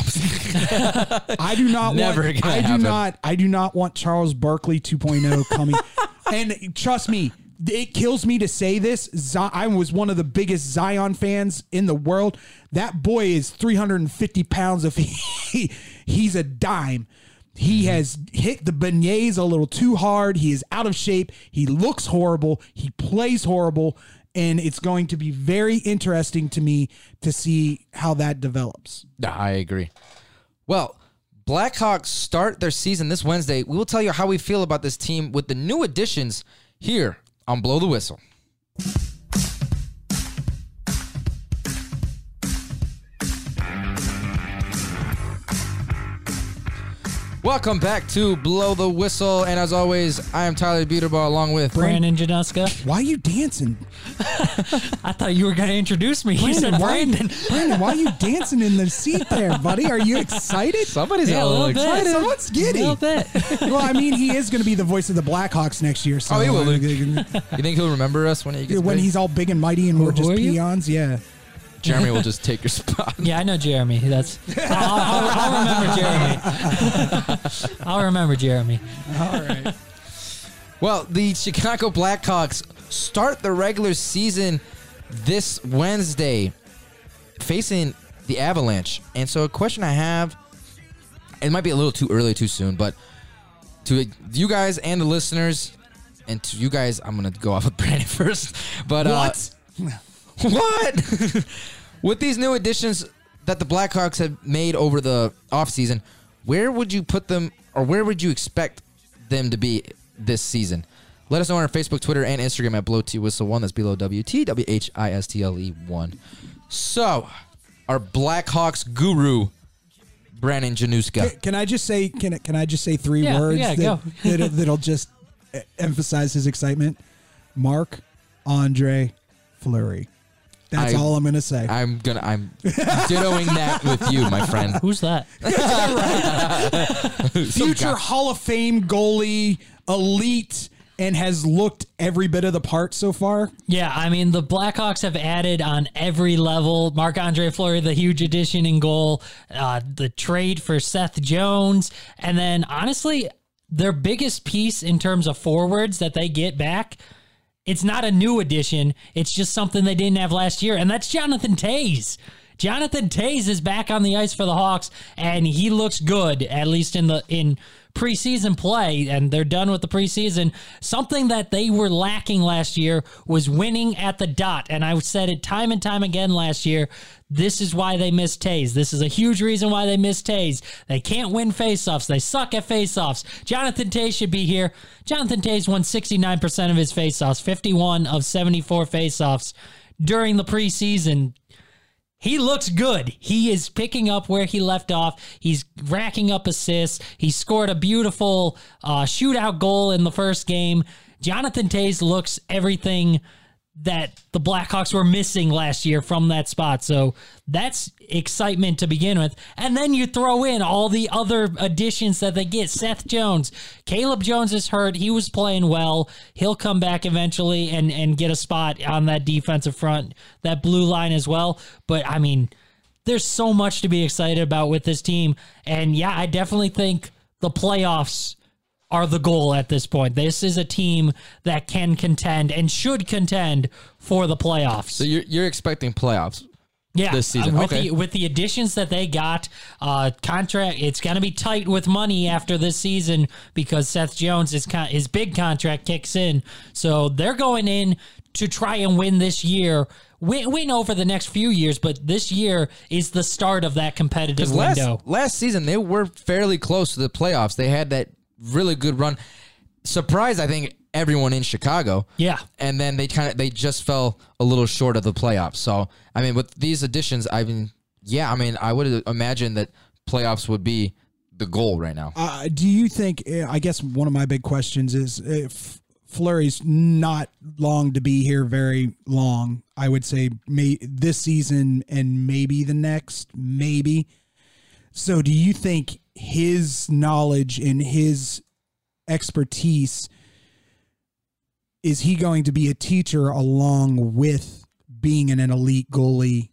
I do not Never want. I do happen. not. I do not want Charles Barkley 2.0 coming. and trust me, it kills me to say this. I was one of the biggest Zion fans in the world. That boy is 350 pounds. If he he's a dime. He has hit the beignets a little too hard. He is out of shape. He looks horrible. He plays horrible. And it's going to be very interesting to me to see how that develops. I agree. Well, Blackhawks start their season this Wednesday. We will tell you how we feel about this team with the new additions here on Blow the Whistle. Welcome back to Blow the Whistle. And as always, I am Tyler Buterbaugh along with Brandon Januska. Why are you dancing? I thought you were going to introduce me. You said Brandon, why, Brandon. Brandon, why are you dancing in the seat there, buddy? Are you excited? Somebody's Yeah, a a little little bit. excited. Someone's A giddy. little bit. well, I mean, he is going to be the voice of the Blackhawks next year. So Oh, he will. You think he'll remember us when he gets when big? he's all big and mighty and we're just are you? peons, yeah. Jeremy will just take your spot. Yeah, I know Jeremy. That's I'll, I'll, I'll remember Jeremy. I'll remember Jeremy. All right. Well, the Chicago Blackhawks start the regular season this Wednesday facing the Avalanche. And so, a question I have it might be a little too early, too soon, but to you guys and the listeners, and to you guys, I'm going to go off with Brandon first. But What? Uh, what? With these new additions that the Blackhawks have made over the offseason, where would you put them or where would you expect them to be this season? Let us know on our Facebook, Twitter, and Instagram at Blow T Whistle One. That's below W T W H I S T L E one. So, our Blackhawks guru, Brandon Januska. Can, can I just say? Can can I just say three Yeah, words yeah, that, that'll, that'll just e- emphasize his excitement? Marc Andre Fleury. That's I- all I'm going to say. I'm gonna I'm dittoing that with you, my friend. Who's that? Some Future guy- Hall of Fame goalie, elite, and has looked every bit of the part so far. Yeah, I mean the Blackhawks have added on every level. Marc Andre Fleury, the huge addition in goal, uh, the trade for Seth Jones, and then honestly, their biggest piece in terms of forwards that they get back. It's not a new addition. It's just something they didn't have last year, and that's Jonathan Toews. Jonathan Toews is back on the ice for the Hawks, and he looks good, at least in the in preseason play. And they're done with the preseason. Something that they were lacking last year was winning at the dot, and I said it time and time again last year. This is why they missed Toews. This is a huge reason why they missed Toews. They can't win faceoffs. They suck at faceoffs. Jonathan Toews should be here. Jonathan Toews won 69% of his faceoffs, 51 of 74 faceoffs during the preseason. He looks good. He is picking up where he left off. He's racking up assists. He scored a beautiful uh, shootout goal in the first game. Jonathan Toews looks everything that the Blackhawks were missing last year from that spot. So that's excitement to begin with. And then you throw in all the other additions that they get. Seth Jones, Caleb Jones is hurt. He was playing well. He'll come back eventually and, and get a spot on that defensive front, that blue line as well. But I mean, there's so much to be excited about with this team. And yeah, I definitely think the playoffs are the goal at this point. This is a team that can contend and should contend for the playoffs. So you're you're expecting playoffs. Yeah, this season. uh, with Okay. the with the additions that they got, uh, contract it's going to be tight with money after this season because Seth Jones his con- his big contract kicks in, so they're going in to try and win this year. Win, win over the next few years, but this year is the start of that competitive last window. last season they were fairly close to the playoffs. They had that really good run. Surprised, I think everyone in Chicago. Yeah. and then they kind of they just fell a little short of the playoffs. So I mean, with these additions, I mean, yeah, I mean, I would imagine that playoffs would be the goal right now. Uh, do you think? uh, I guess one of my big questions is if Fleury's not long to be here very long. I would say may this season and maybe the next, maybe. So, do you think his knowledge and his expertise is he going to be a teacher along with being an, elite goalie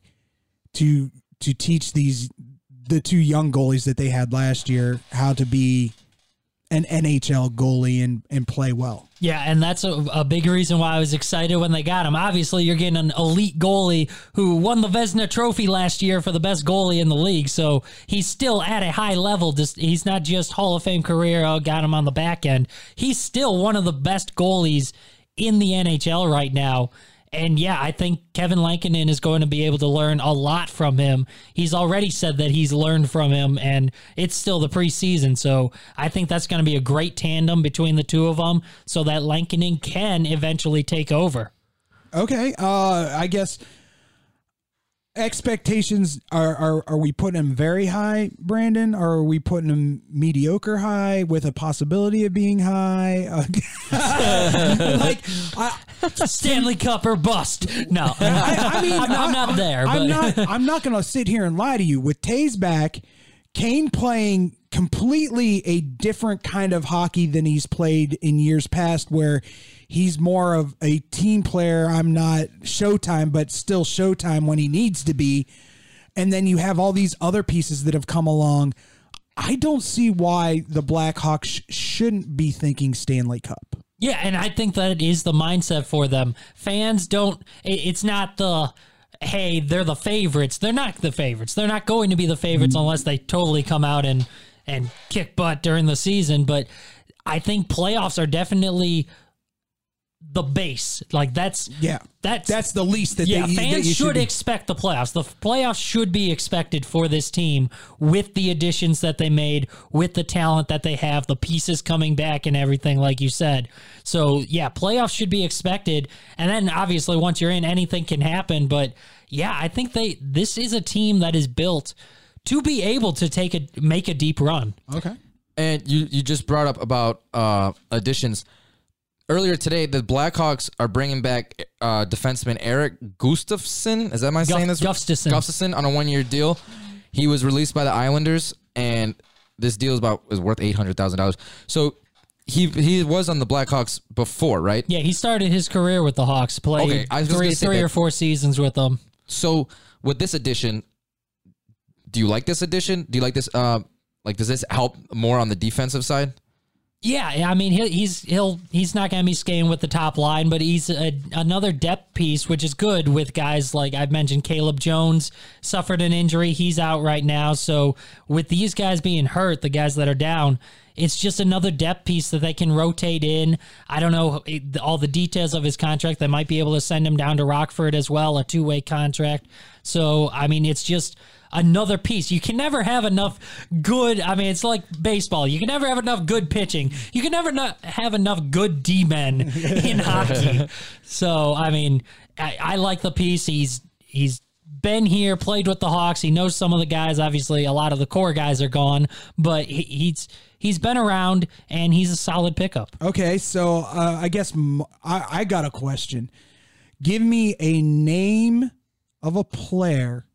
to to teach these the two young goalies that they had last year how to be an NHL goalie and and play well. Yeah, and that's a, a big reason why I was excited when they got him. Obviously, you're getting an elite goalie who won the Vezina Trophy last year for the best goalie in the league. So he's still at a high level. Just he's not just Hall of Fame career. Oh, got him on the back end. He's still one of the best goalies in the NHL right now. And yeah, I think Kevin Lankinen is going to be able to learn a lot from him. He's already said that he's learned from him, and it's still the preseason. So I think that's going to be a great tandem between the two of them so that Lankinen can eventually take over. Okay, uh, I guess expectations are, are are we putting them very high, Brandon? Or are we putting them mediocre high with a possibility of being high? Like I, Stanley Cup or bust. No, I, I mean, I'm, I'm not there. I'm but not. I'm not going to sit here and lie to you. With Toews back, Kane playing completely a different kind of hockey than he's played in years past, where he's more of a team player. I'm not Showtime, but still Showtime when he needs to be. And then you have all these other pieces that have come along. I don't see why the Blackhawks shouldn't be thinking Stanley Cup. Yeah, and I think that it is the mindset for them. Fans don't. It's not the hey, they're the favorites. They're not the favorites. They're not going to be the favorites mm-hmm. unless they totally come out and and kick butt during the season. But I think playoffs are definitely the base. Like that's Yeah, that's that's the least that yeah, they, fans you should, be- expect the playoffs. The playoffs should be expected for this team with the additions that they made, with the talent that they have, the pieces coming back and everything, like you said. So, yeah, playoffs should be expected. And then obviously, once you're in, anything can happen. But yeah, I think they this is a team that is built to be able to take a make a deep run. okay. And you you just brought up about uh, additions. Earlier today, the Blackhawks are bringing back uh, defenseman Erik Gustafsson. Is that my saying this? Gustafsson. Gustafsson on a one year deal. He was released by the Islanders, and this deal is about is worth eight hundred thousand dollars. So he he was on the Blackhawks before, right? Yeah, he started his career with the Hawks, played Okay, I was three, three that- or four seasons with them. So with this addition, do you like this addition? Do you like this? Uh, like, does this help more on the defensive side? Yeah, I mean he, he's he'll he's not going to be skating with the top line, but he's a, another depth piece, which is good with guys like I've mentioned. Caleb Jones suffered an injury; he's out right now. So with these guys being hurt, the guys that are down, it's just another depth piece that they can rotate in. I don't know eh, all the details of his contract. They might be able to send him down to Rockford as well, a two way contract. So I mean, it's just another piece. You can never have enough good. I mean, it's like baseball. You can never have enough good pitching. You can never not have enough good D men in hockey. So, I mean, I, I like the piece. He's he's been here, played with the Hawks. He knows some of the guys. Obviously, a lot of the core guys are gone, but he, he's he's been around and he's a solid pickup. Okay, so uh, I guess m- I, I got a question. Give me a name of a player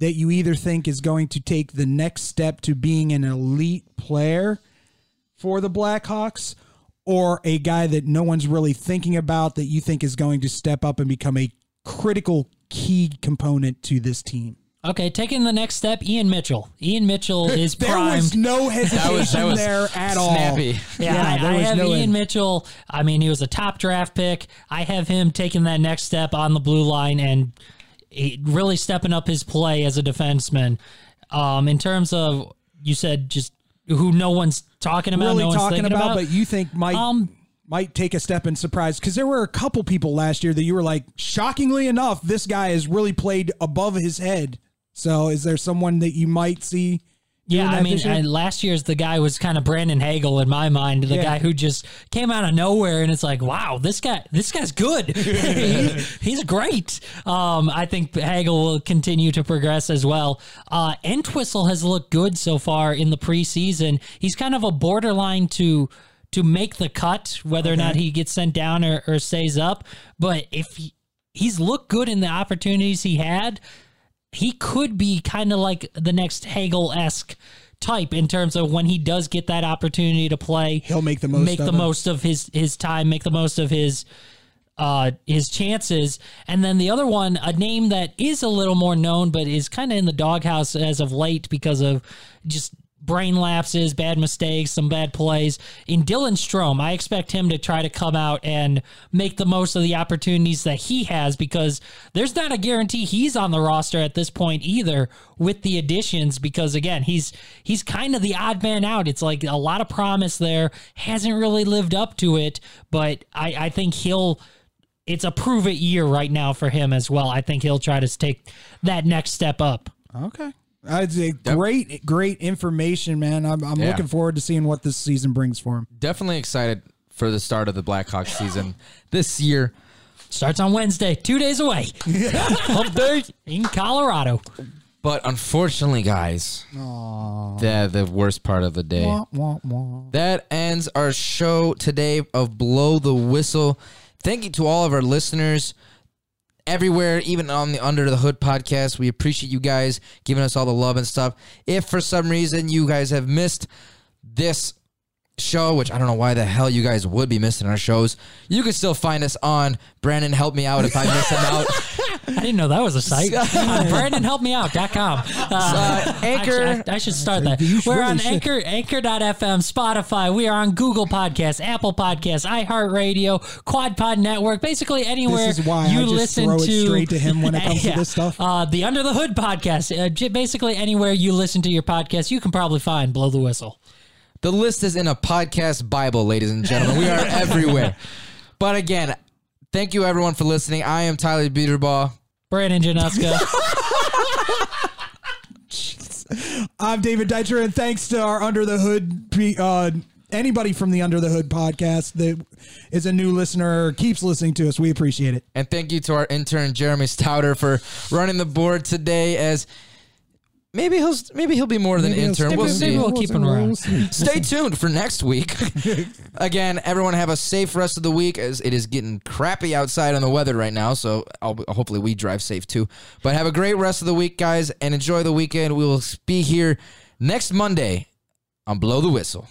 that you either think is going to take the next step to being an elite player for the Blackhawks, or a guy that no one's really thinking about that you think is going to step up and become a critical key component to this team. Okay, taking the next step, Ian Mitchell. Ian Mitchell is There primed. was no hesitation was- that was there at all. Yeah, Yeah, I, there I have no Ian end. Mitchell. I mean, he was a top draft pick. I have him taking that next step on the blue line and he- really stepping up his play as a defenseman. Um, in terms of you said just who no one's talking about, really no one's talking about, about, but you think might Um, might take a step in surprise because there were a couple people last year that you were like, shockingly enough, this guy has really played above his head. So, is there someone that you might see? Yeah, I mean, year? Last year's the guy was kind of Brandon Hagel in my mind, the Yeah. guy who just came out of nowhere, and it's like, wow, this guy, this guy's good. He- he's great. Um, I think Hagel will continue to progress as well. Uh, Entwistle has looked good so far in the preseason. He's kind of a borderline to to make the cut, whether or not he gets sent down or, or stays up. But if he, he's looked good in the opportunities he had, he could be kind of like the next Hagel esque type in terms of when he does get that opportunity to play, He'll make the most make of the it. most of his his time, make the most of his uh his chances. And then the other one, a name that is a little more known but is kind of in the doghouse as of late because of just brain lapses, bad mistakes, some bad plays. In Dylan Strome, I expect him to try to come out and make the most of the opportunities that he has because there's not a guarantee he's on the roster at this point either with the additions because again, he's he's kind of the odd man out. It's like a lot of promise there, hasn't really lived up to it, but I, I think he'll it's a prove it year right now for him as well. I think he'll try to take that next step up. Okay. That's a great, great information, man. I'm, I'm Yeah. looking forward to seeing what this season brings for him. Definitely excited for the start of the Blackhawks season this year. Starts on Wednesday, two days away. Hump day in Colorado. But unfortunately, guys, the the worst part of the day. That ends our show today of Blow the Whistle. Thank you to all of our listeners everywhere, even on the Under the Hood podcast. We appreciate you guys giving us all the love and stuff. If for some reason you guys have missed this show, which I don't know why the hell you guys would be missing our shows, you can still find us on Brandon Help Me Out if I miss him out. I didn't know that was a site. uh, BrandonHelpMeOut.com. Uh, Anchor- actually, I, I should start that. We're really on should. Anchor, Anchor.fm, Spotify. We are on Google Podcasts, Apple Podcasts, iHeartRadio, QuadPod Network. Basically anywhere This is why you I just listen throw it to. straight to him when it comes to this stuff. Uh, the Under the Hood podcast. Uh, basically anywhere you listen to your podcast, you can probably find Blow the Whistle. The list is in a podcast Bible, ladies and gentlemen. We are everywhere. But again, thank you everyone for listening. I am Tyler Buterbaugh. Brandon Januska. I'm David Deitcher, and thanks to our Under the Hood, uh, anybody from the Under the Hood podcast that is a new listener keeps listening to us, we appreciate it. And thank you to our intern Jeremy Stouter for running the board today as maybe he'll maybe he'll be more than Maybe he'll intern. We'll maybe see. we'll keep him we'll around. Stay tuned for next week. Again, everyone have a safe rest of the week as it is getting crappy outside on the weather right now. So I'll, hopefully we drive safe too. But have a great rest of the week, guys, and enjoy the weekend. We will be here next Monday on Blow the Whistle.